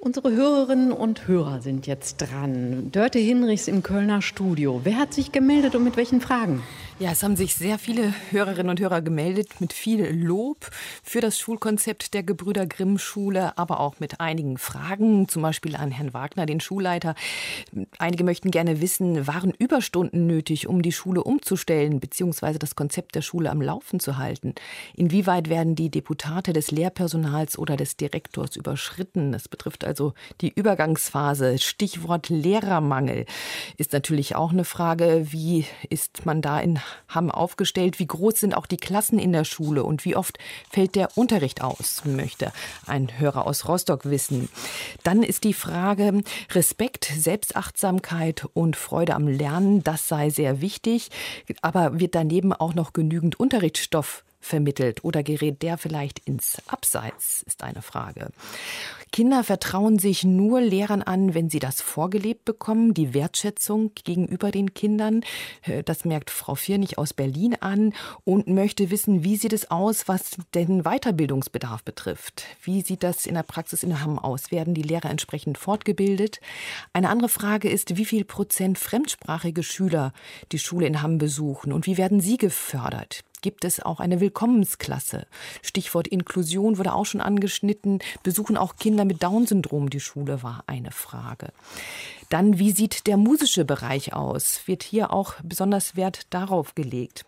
Unsere Hörerinnen und Hörer sind jetzt dran. Dörte Hinrichs im Kölner Studio. Wer hat sich gemeldet und mit welchen Fragen? Ja, es haben sich sehr viele Hörerinnen und Hörer gemeldet mit viel Lob für das Schulkonzept der Gebrüder Grimm Schule, aber auch mit einigen Fragen, zum Beispiel an Herrn Wagner, den Schulleiter. Einige möchten gerne wissen, waren Überstunden nötig, um die Schule umzustellen bzw. das Konzept der Schule am Laufen zu halten? Inwieweit werden die Deputate des Lehrpersonals oder des Direktors überschritten? Das betrifft also die Übergangsphase. Stichwort Lehrermangel ist natürlich auch eine Frage. Wie ist man da in Hamm aufgestellt? Wie groß sind auch die Klassen in der Schule und wie oft fällt der Unterricht aus, möchte ein Hörer aus Rostock wissen. Dann ist die Frage Respekt, Selbstachtsamkeit und Freude am Lernen, das sei sehr wichtig, aber wird daneben auch noch genügend Unterrichtsstoff vermittelt oder gerät der vielleicht ins Abseits, ist eine Frage. Kinder vertrauen sich nur Lehrern an, wenn sie das vorgelebt bekommen, die Wertschätzung gegenüber den Kindern. Äh, das merkt Frau Viernig aus Berlin an und möchte wissen, wie sieht es aus, was den Weiterbildungsbedarf betrifft. Wie sieht das in der Praxis in Hamm aus? Werden die Lehrer entsprechend fortgebildet? Eine andere Frage ist, wie viel Prozent fremdsprachige Schüler die Schule in Hamm besuchen und wie werden sie gefördert? Gibt es auch eine Willkommensklasse. Stichwort Inklusion wurde auch schon angeschnitten. Besuchen auch Kinder mit Down-Syndrom die Schule, war eine Frage. Dann, wie sieht der musische Bereich aus? Wird hier auch besonders Wert darauf gelegt?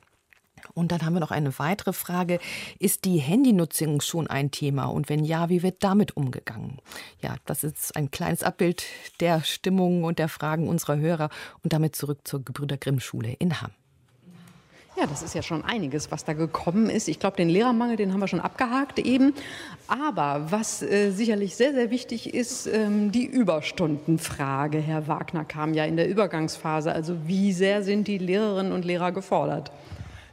Und dann haben wir noch eine weitere Frage. Ist die Handynutzung schon ein Thema? Und wenn ja, wie wird damit umgegangen? Ja, das ist ein kleines Abbild der Stimmung und der Fragen unserer Hörer. Und damit zurück zur Gebrüder Grimm Schule in Hamm. Ja, das ist ja schon einiges, was da gekommen ist. Ich glaube, den Lehrermangel, den haben wir schon abgehakt eben. Aber was äh, sicherlich sehr, sehr wichtig ist, ähm, die Überstundenfrage. Herr Wagner kam ja in der Übergangsphase. Also wie sehr sind die Lehrerinnen und Lehrer gefordert?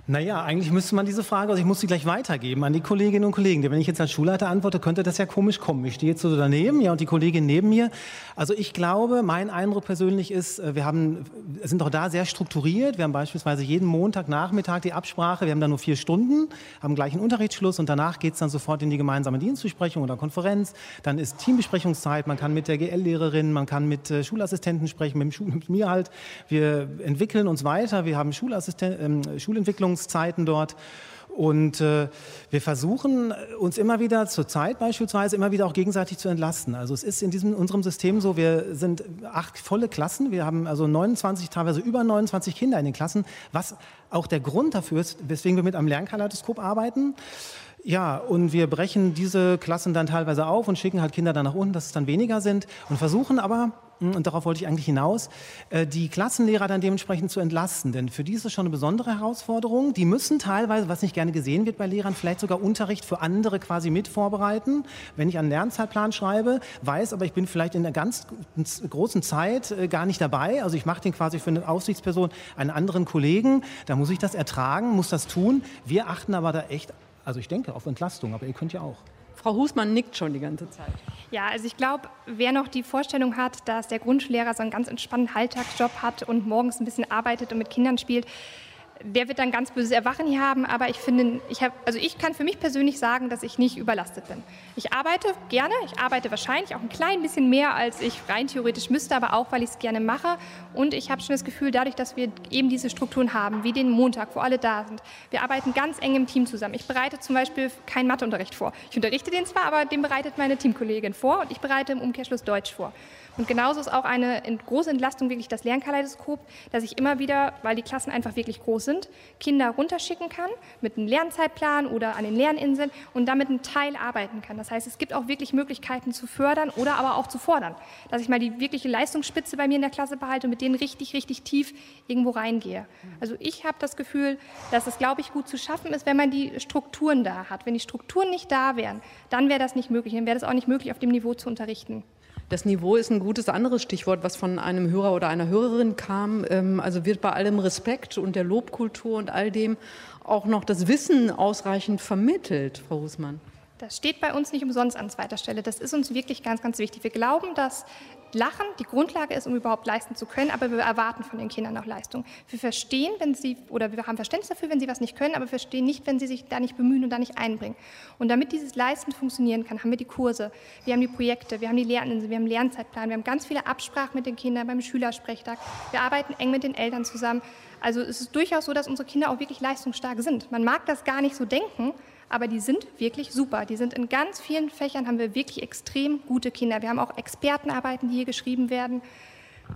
Naja, eigentlich müsste man diese Frage, also ich muss sie gleich weitergeben an die Kolleginnen und Kollegen. Denn wenn ich jetzt als Schulleiter antworte, könnte das ja komisch kommen. Ich stehe jetzt so daneben, ja, und die Kollegin neben mir. Also ich glaube, mein Eindruck persönlich ist, äh, wir haben, sind auch da sehr strukturiert. Wir haben beispielsweise jeden Montagnachmittag die Absprache. Wir haben da nur vier Stunden, haben gleich einen Unterrichtsschluss und danach geht es dann sofort in die gemeinsame Dienstbesprechung oder Konferenz. Dann ist Teambesprechungszeit. Man kann mit der GL-Lehrerin, man kann mit äh, Schulassistenten sprechen, mit, mit mir halt. Wir entwickeln uns weiter. Wir haben Schulassisten äh, Schulentwicklung Öffnungszeiten dort. Und äh, wir versuchen uns immer wieder zur Zeit beispielsweise immer wieder auch gegenseitig zu entlasten. Also es ist in diesem unserem System so, wir sind acht volle Klassen, wir haben also 29, teilweise über 29 Kinder in den Klassen, was auch der Grund dafür ist, weswegen wir mit einem Lernkaleidoskop arbeiten. Ja, und wir brechen diese Klassen dann teilweise auf und schicken halt Kinder dann nach unten, dass es dann weniger sind und versuchen aber, hm, und darauf wollte ich eigentlich hinaus, äh, die Klassenlehrer dann dementsprechend zu entlasten. Denn für die ist es schon eine besondere Herausforderung. Die müssen teilweise, was nicht gerne gesehen wird bei Lehrern, vielleicht sogar Unterricht für andere quasi mit vorbereiten. Wenn ich einen Lernzeitplan schreibe, weiß aber, ich bin vielleicht in einer ganz großen Zeit äh, gar nicht dabei. Also ich mache den quasi für eine Aufsichtsperson einen anderen Kollegen. Da muss ich das ertragen, muss das tun. Wir achten aber da echt also ich denke auf Entlastung, aber ihr könnt ja auch. Frau Husmann nickt schon die ganze Zeit. Ja, also ich glaube, wer noch die Vorstellung hat, dass der Grundschullehrer so einen ganz entspannten Alltagsjob hat und morgens ein bisschen arbeitet und mit Kindern spielt, der wird dann ganz böses Erwachen hier haben, aber ich finde, ich habe, also ich kann für mich persönlich sagen, dass ich nicht überlastet bin. Ich arbeite gerne, ich arbeite wahrscheinlich auch ein klein bisschen mehr, als ich rein theoretisch müsste, aber auch, weil ich es gerne mache. Und ich habe schon das Gefühl, dadurch, dass wir eben diese Strukturen haben, wie den Montag, wo alle da sind, wir arbeiten ganz eng im Team zusammen. Ich bereite zum Beispiel keinen Matheunterricht vor. Ich unterrichte den zwar, aber den bereitet meine Teamkollegin vor und ich bereite im Umkehrschluss Deutsch vor. Und genauso ist auch eine große Entlastung wirklich das Lernkaleidoskop, dass ich immer wieder, weil die Klassen einfach wirklich groß sind, Kinder runterschicken kann mit einem Lernzeitplan oder an den Lerninseln und damit einen Teil arbeiten kann. Das heißt, es gibt auch wirklich Möglichkeiten zu fördern oder aber auch zu fordern, dass ich mal die wirkliche Leistungsspitze bei mir in der Klasse behalte und mit denen richtig, richtig tief irgendwo reingehe. Also ich habe das Gefühl, dass es, glaube ich, gut zu schaffen ist, wenn man die Strukturen da hat. Wenn die Strukturen nicht da wären, dann wäre das nicht möglich. Dann wäre das auch nicht möglich, auf dem Niveau zu unterrichten. Das Niveau ist ein gutes anderes Stichwort, was von einem Hörer oder einer Hörerin kam. Ähm, also wird bei allem Respekt und der Lobkultur und all dem auch noch das Wissen ausreichend vermittelt, Frau Husmann? Das steht bei uns nicht umsonst an zweiter Stelle. Das ist uns wirklich ganz, ganz wichtig. Wir glauben, dass Lachen die Grundlage ist, um überhaupt leisten zu können, aber wir erwarten von den Kindern auch Leistung. Wir verstehen, wenn sie, oder wir haben Verständnis dafür, wenn sie was nicht können, aber wir verstehen nicht, wenn sie sich da nicht bemühen und da nicht einbringen. Und damit dieses Leisten funktionieren kann, haben wir die Kurse, wir haben die Projekte, wir haben die Lerninseln, wir haben Lernzeitplan, wir haben ganz viele Absprachen mit den Kindern beim Schülersprechtag, wir arbeiten eng mit den Eltern zusammen. Also es ist durchaus so, dass unsere Kinder auch wirklich leistungsstark sind. Man mag das gar nicht so denken, aber die sind wirklich super. Die sind in ganz vielen Fächern, haben wir wirklich extrem gute Kinder. Wir haben auch Expertenarbeiten, die hier geschrieben werden.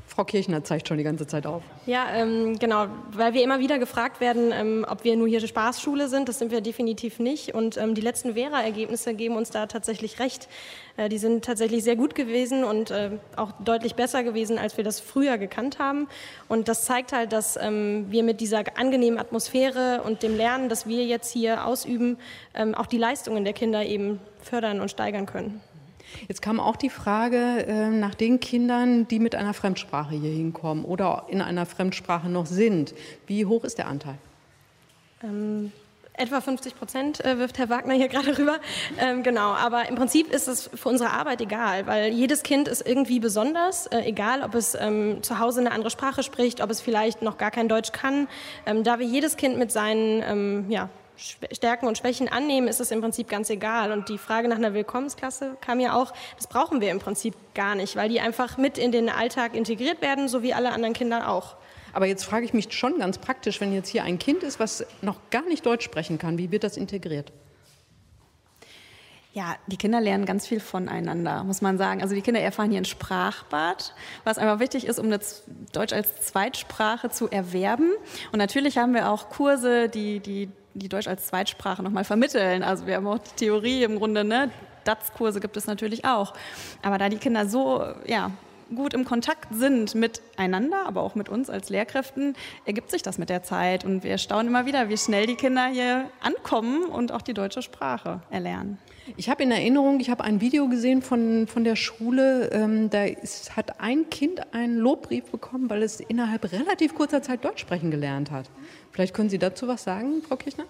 Frau Kirchner zeigt schon die ganze Zeit auf. Ja, ähm, genau, weil wir immer wieder gefragt werden, ähm, ob wir nur hier Spaßschule sind. Das sind wir definitiv nicht. Und ähm, die letzten Vera-Ergebnisse geben uns da tatsächlich recht. Äh, die sind tatsächlich sehr gut gewesen und äh, auch deutlich besser gewesen, als wir das früher gekannt haben. Und das zeigt halt, dass ähm, wir mit dieser angenehmen Atmosphäre und dem Lernen, das wir jetzt hier ausüben, ähm, auch die Leistungen der Kinder eben fördern und steigern können. Jetzt kam auch die Frage äh, nach den Kindern, die mit einer Fremdsprache hier hinkommen oder in einer Fremdsprache noch sind. Wie hoch ist der Anteil? Ähm, etwa 50 Prozent äh, wirft Herr Wagner hier gerade rüber. Ähm, genau, aber im Prinzip ist es für unsere Arbeit egal, weil jedes Kind ist irgendwie besonders, äh, egal ob es ähm, zu Hause eine andere Sprache spricht, ob es vielleicht noch gar kein Deutsch kann. Ähm, da wir jedes Kind mit seinen ähm, ja, Stärken und Schwächen annehmen, ist es im Prinzip ganz egal. Und die Frage nach einer Willkommensklasse kam ja auch, das brauchen wir im Prinzip gar nicht, weil die einfach mit in den Alltag integriert werden, so wie alle anderen Kinder auch. Aber jetzt frage ich mich schon ganz praktisch, wenn jetzt hier ein Kind ist, was noch gar nicht Deutsch sprechen kann, wie wird das integriert? Ja, die Kinder lernen ganz viel voneinander, muss man sagen. Also die Kinder erfahren hier ein Sprachbad, was einfach wichtig ist, um das Deutsch als Zweitsprache zu erwerben. Und natürlich haben wir auch Kurse, die, die die Deutsch als Zweitsprache nochmal vermitteln. Also wir haben auch die Theorie im Grunde, ne? DATS-Kurse gibt es natürlich auch. Aber da die Kinder so, ja, gut im Kontakt sind miteinander, aber auch mit uns als Lehrkräften, ergibt sich das mit der Zeit. Und wir staunen immer wieder, wie schnell die Kinder hier ankommen und auch die deutsche Sprache erlernen. Ich habe in Erinnerung, ich habe ein Video gesehen von, von der Schule, ähm, da ist, hat ein Kind einen Lobbrief bekommen, weil es innerhalb relativ kurzer Zeit Deutsch sprechen gelernt hat. Vielleicht können Sie dazu was sagen, Frau Kirchner?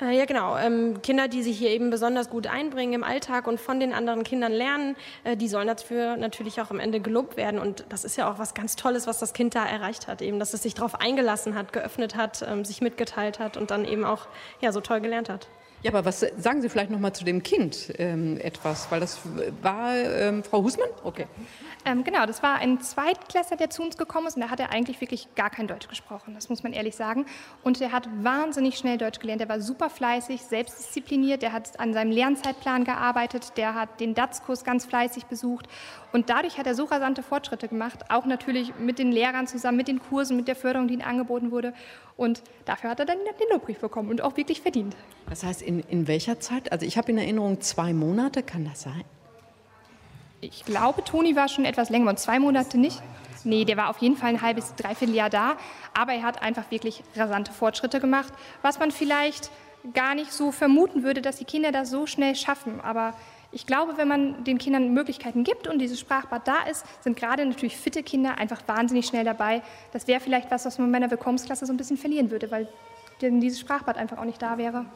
Äh, ja, genau. Ähm, Kinder, die sich hier eben besonders gut einbringen im Alltag und von den anderen Kindern lernen, äh, die sollen dafür natürlich auch am Ende gelobt werden. Und das ist ja auch was ganz Tolles, was das Kind da erreicht hat, eben, dass es sich darauf eingelassen hat, geöffnet hat, ähm, sich mitgeteilt hat und dann eben auch ja, so toll gelernt hat. Ja, aber was sagen Sie vielleicht noch mal zu dem Kind ähm, etwas, weil das war ähm, Frau Husmann? Okay. Ähm, genau, das war ein Zweitklässler, der zu uns gekommen ist und da hat er eigentlich wirklich gar kein Deutsch gesprochen, das muss man ehrlich sagen. Und er hat wahnsinnig schnell Deutsch gelernt. Er war super fleißig, selbstdiszipliniert, der hat an seinem Lernzeitplan gearbeitet, der hat den DATS-Kurs ganz fleißig besucht und dadurch hat er so rasante Fortschritte gemacht, auch natürlich mit den Lehrern zusammen, mit den Kursen, mit der Förderung, die ihm angeboten wurde. Und dafür hat er dann den Lobbrief bekommen und auch wirklich verdient. Das heißt, in, in welcher Zeit? Also ich habe in Erinnerung zwei Monate, kann das sein? Ich glaube, Toni war schon etwas länger und zwei Monate nicht. Nee, der war auf jeden Fall ein halbes, dreiviertel Jahr da. Aber er hat einfach wirklich rasante Fortschritte gemacht, was man vielleicht gar nicht so vermuten würde, dass die Kinder das so schnell schaffen. Aber ich glaube, wenn man den Kindern Möglichkeiten gibt und dieses Sprachbad da ist, sind gerade natürlich fitte Kinder einfach wahnsinnig schnell dabei. Das wäre vielleicht was, was man in meiner Willkommensklasse so ein bisschen verlieren würde, weil dieses Sprachbad einfach auch nicht da wäre.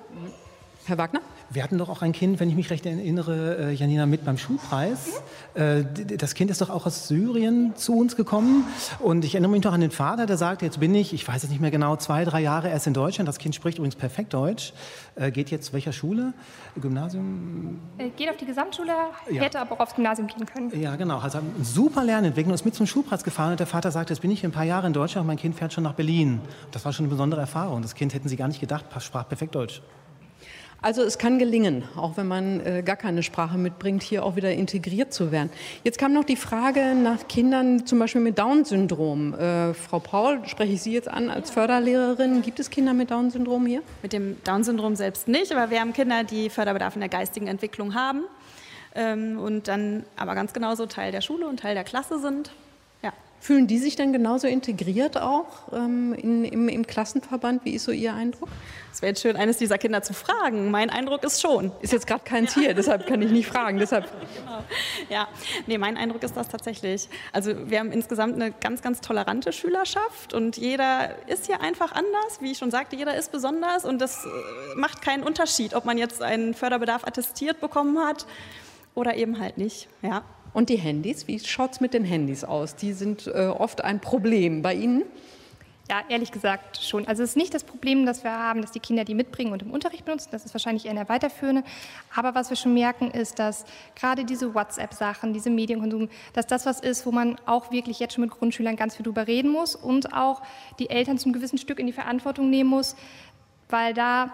Herr Wagner? Wir hatten doch auch ein Kind, wenn ich mich recht erinnere, äh, Janina, mit beim Schulpreis. Äh, das Kind ist doch auch aus Syrien zu uns gekommen. Und ich erinnere mich noch an den Vater, der sagt, jetzt bin ich, ich weiß es nicht mehr genau, zwei, drei Jahre erst in Deutschland. Das Kind spricht übrigens perfekt Deutsch. Äh, geht jetzt welcher Schule? Gymnasium? Geht auf die Gesamtschule, ja. hätte aber auch aufs Gymnasium gehen können. Ja, genau. Also ein super Lernentwicklung, ist mit zum Schulpreis gefahren und der Vater sagt, jetzt bin ich ein paar Jahre in Deutschland und mein Kind fährt schon nach Berlin. Das war schon eine besondere Erfahrung. Das Kind hätten sie gar nicht gedacht, sprach perfekt Deutsch. Also es kann gelingen, auch wenn man äh, gar keine Sprache mitbringt, hier auch wieder integriert zu werden. Jetzt kam noch die Frage nach Kindern zum Beispiel mit Down-Syndrom. Äh, Frau Paul, spreche ich Sie jetzt an als Förderlehrerin. Gibt es Kinder mit Down-Syndrom hier? Mit dem Down-Syndrom selbst nicht, aber wir haben Kinder, die Förderbedarf in der geistigen Entwicklung haben ähm, und dann aber ganz genauso Teil der Schule und Teil der Klasse sind. Fühlen die sich denn genauso integriert auch ähm, in, im, im, Klassenverband? Wie ist so Ihr Eindruck? Es wäre jetzt schön, eines dieser Kinder zu fragen. Mein Eindruck ist schon. Ist jetzt gerade keins hier, deshalb kann ich nicht fragen. Deshalb. Genau. Ja, nee, mein Eindruck ist das tatsächlich. Also wir haben insgesamt eine ganz, ganz tolerante Schülerschaft und jeder ist hier einfach anders. Wie ich schon sagte, jeder ist besonders und das äh, macht keinen Unterschied, ob man jetzt einen Förderbedarf attestiert bekommen hat oder eben halt nicht. Ja. Und die Handys, wie schaut es mit den Handys aus? Die sind äh, oft ein Problem. Bei Ihnen? Ja, ehrlich gesagt schon. Also es ist nicht das Problem, dass wir haben, dass die Kinder die mitbringen und im Unterricht benutzen. Das ist wahrscheinlich eher eine weiterführende. Aber was wir schon merken, ist, dass gerade diese WhatsApp-Sachen, diese Medienkonsum, dass das was ist, wo man auch wirklich jetzt schon mit Grundschülern ganz viel drüber reden muss und auch die Eltern zum gewissen Stück in die Verantwortung nehmen muss, weil da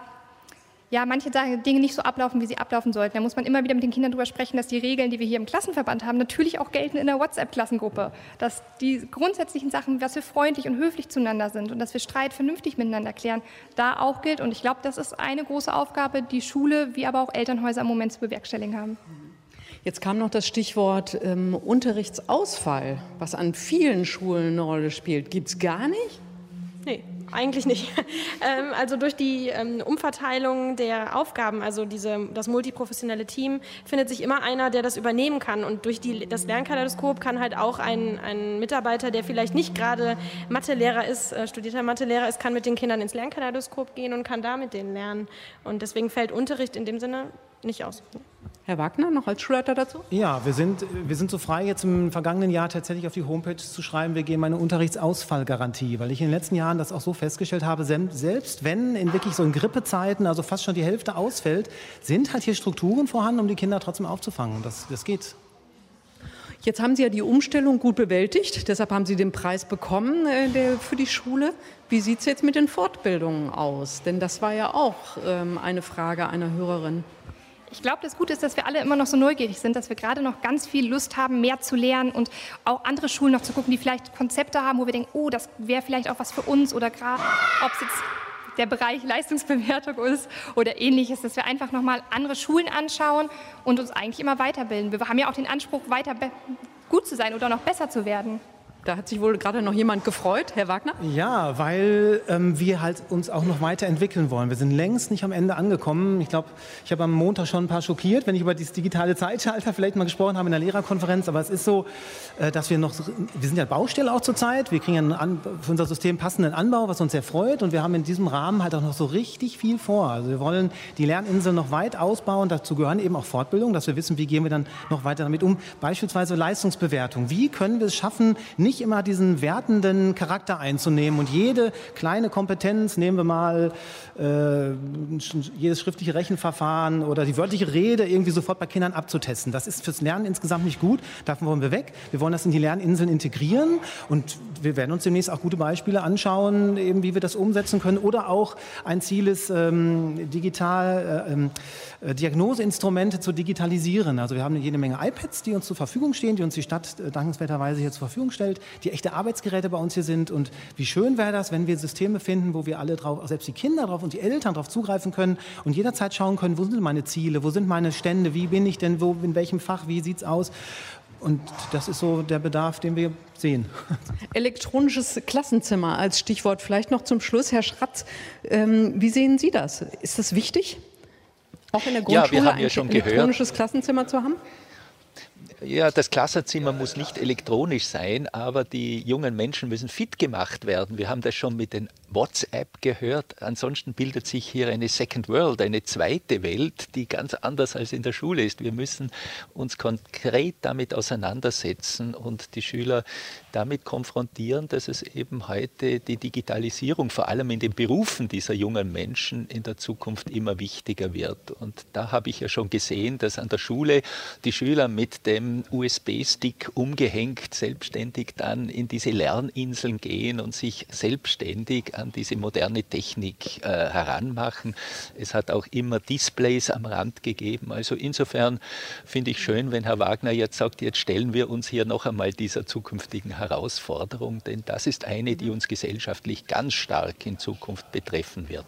ja, manche Dinge nicht so ablaufen, wie sie ablaufen sollten. Da muss man immer wieder mit den Kindern darüber sprechen, dass die Regeln, die wir hier im Klassenverband haben, natürlich auch gelten in der WhatsApp-Klassengruppe. Dass die grundsätzlichen Sachen, dass wir freundlich und höflich zueinander sind und dass wir Streit vernünftig miteinander klären, da auch gilt. Und ich glaube, das ist eine große Aufgabe, die Schule wie aber auch Elternhäuser im Moment zu bewerkstelligen haben. Jetzt kam noch das Stichwort ähm, Unterrichtsausfall, was an vielen Schulen eine Rolle spielt. Gibt es gar nicht? Nee, eigentlich nicht. Ähm, also durch die ähm, Umverteilung der Aufgaben, also diese, das multiprofessionelle Team, findet sich immer einer, der das übernehmen kann. Und durch die, das Lernkaleidoskop kann halt auch ein, ein Mitarbeiter, der vielleicht nicht gerade Mathelehrer ist, äh, studierter Mathelehrer ist, kann mit den Kindern ins Lernkaleidoskop gehen und kann da mit denen lernen. Und deswegen fällt Unterricht in dem Sinne nicht aus. Herr Wagner, noch als Schulleiter dazu? Ja, wir sind, wir sind so frei, jetzt im vergangenen Jahr tatsächlich auf die Homepage zu schreiben, wir geben eine Unterrichtsausfallgarantie, weil ich in den letzten Jahren das auch so festgestellt habe, selbst wenn in wirklich so in Grippezeiten, also fast schon die Hälfte ausfällt, sind halt hier Strukturen vorhanden, um die Kinder trotzdem aufzufangen. Das, das geht. Jetzt haben Sie ja die Umstellung gut bewältigt, deshalb haben Sie den Preis bekommen äh, der, für die Schule. Wie sieht es jetzt mit den Fortbildungen aus? Denn das war ja auch ähm, eine Frage einer Hörerin. Ich glaube, das Gute ist, dass wir alle immer noch so neugierig sind, dass wir gerade noch ganz viel Lust haben, mehr zu lernen und auch andere Schulen noch zu gucken, die vielleicht Konzepte haben, wo wir denken, oh, das wäre vielleicht auch was für uns oder gerade, ob es jetzt der Bereich Leistungsbewertung ist oder ähnliches, dass wir einfach nochmal andere Schulen anschauen und uns eigentlich immer weiterbilden. Wir haben ja auch den Anspruch, weiter gut zu sein oder noch besser zu werden. Da hat sich wohl gerade noch jemand gefreut, Herr Wagner? Ja, weil ähm, wir halt uns auch noch weiterentwickeln wollen. Wir sind längst nicht am Ende angekommen. Ich glaube, ich habe am Montag schon ein paar schockiert, wenn ich über dieses digitale Zeitschalter vielleicht mal gesprochen habe in der Lehrerkonferenz. Aber es ist so, äh, dass wir noch, wir sind ja Baustelle auch zurzeit. Wir kriegen einen für unser System passenden Anbau, was uns sehr freut. Und wir haben in diesem Rahmen halt auch noch so richtig viel vor. Also wir wollen die Lerninsel noch weit ausbauen. Dazu gehören eben auch Fortbildung, dass wir wissen, wie gehen wir dann noch weiter damit um. Beispielsweise Leistungsbewertung. Wie können wir es schaffen, nicht nicht immer diesen wertenden Charakter einzunehmen und jede kleine Kompetenz, nehmen wir mal äh, jedes schriftliche Rechenverfahren oder die wörtliche Rede irgendwie sofort bei Kindern abzutesten. Das ist fürs Lernen insgesamt nicht gut. Davon wollen wir weg. Wir wollen das in die Lerninseln integrieren und wir werden uns demnächst auch gute Beispiele anschauen, eben wie wir das umsetzen können. Oder auch ein Ziel ist, ähm, digital äh, ähm, äh, Diagnoseinstrumente zu digitalisieren. Also wir haben jede Menge iPads, die uns zur Verfügung stehen, die uns die Stadt äh, dankenswerterweise hier zur Verfügung stellt, die echte Arbeitsgeräte bei uns hier sind. Und wie schön wäre das, wenn wir Systeme finden, wo wir alle drauf, selbst die Kinder drauf und die Eltern darauf zugreifen können und jederzeit schauen können, wo sind meine Ziele, wo sind meine Stände, wie bin ich denn, wo, in welchem Fach, wie sieht es aus. Und das ist so der Bedarf, den wir sehen. Elektronisches Klassenzimmer als Stichwort. Vielleicht noch zum Schluss, Herr Schratz. Ähm, wie sehen Sie das? Ist das wichtig? Auch in der Grundschule ja, ja ein elektronisches Klassenzimmer zu haben? Ja, das Klassenzimmer muss nicht elektronisch sein, aber die jungen Menschen müssen fit gemacht werden. Wir haben das schon mit den WhatsApp gehört. Ansonsten bildet sich hier eine Second World, eine zweite Welt, die ganz anders als in der Schule ist. Wir müssen uns konkret damit auseinandersetzen und die Schüler damit konfrontieren, dass es eben heute die Digitalisierung vor allem in den Berufen dieser jungen Menschen in der Zukunft immer wichtiger wird. Und da habe ich ja schon gesehen, dass an der Schule die Schüler mit dem USB-Stick umgehängt selbstständig dann in diese Lerninseln gehen und sich selbstständig an diese moderne Technik äh, heranmachen. Es hat auch immer Displays am Rand gegeben. Also insofern finde ich schön, wenn Herr Wagner jetzt sagt, jetzt stellen wir uns hier noch einmal dieser zukünftigen Herausforderung, denn das ist eine, die uns gesellschaftlich ganz stark in Zukunft betreffen wird.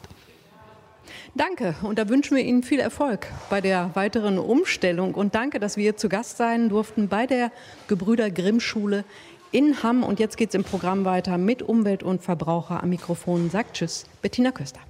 Danke und da wünschen wir Ihnen viel Erfolg bei der weiteren Umstellung und danke, dass wir zu Gast sein durften bei der Gebrüder Grimm Schule in Hamm. Und jetzt geht es im Programm weiter mit Umwelt und Verbraucher am Mikrofon. Sagt Tschüss, Bettina Köster.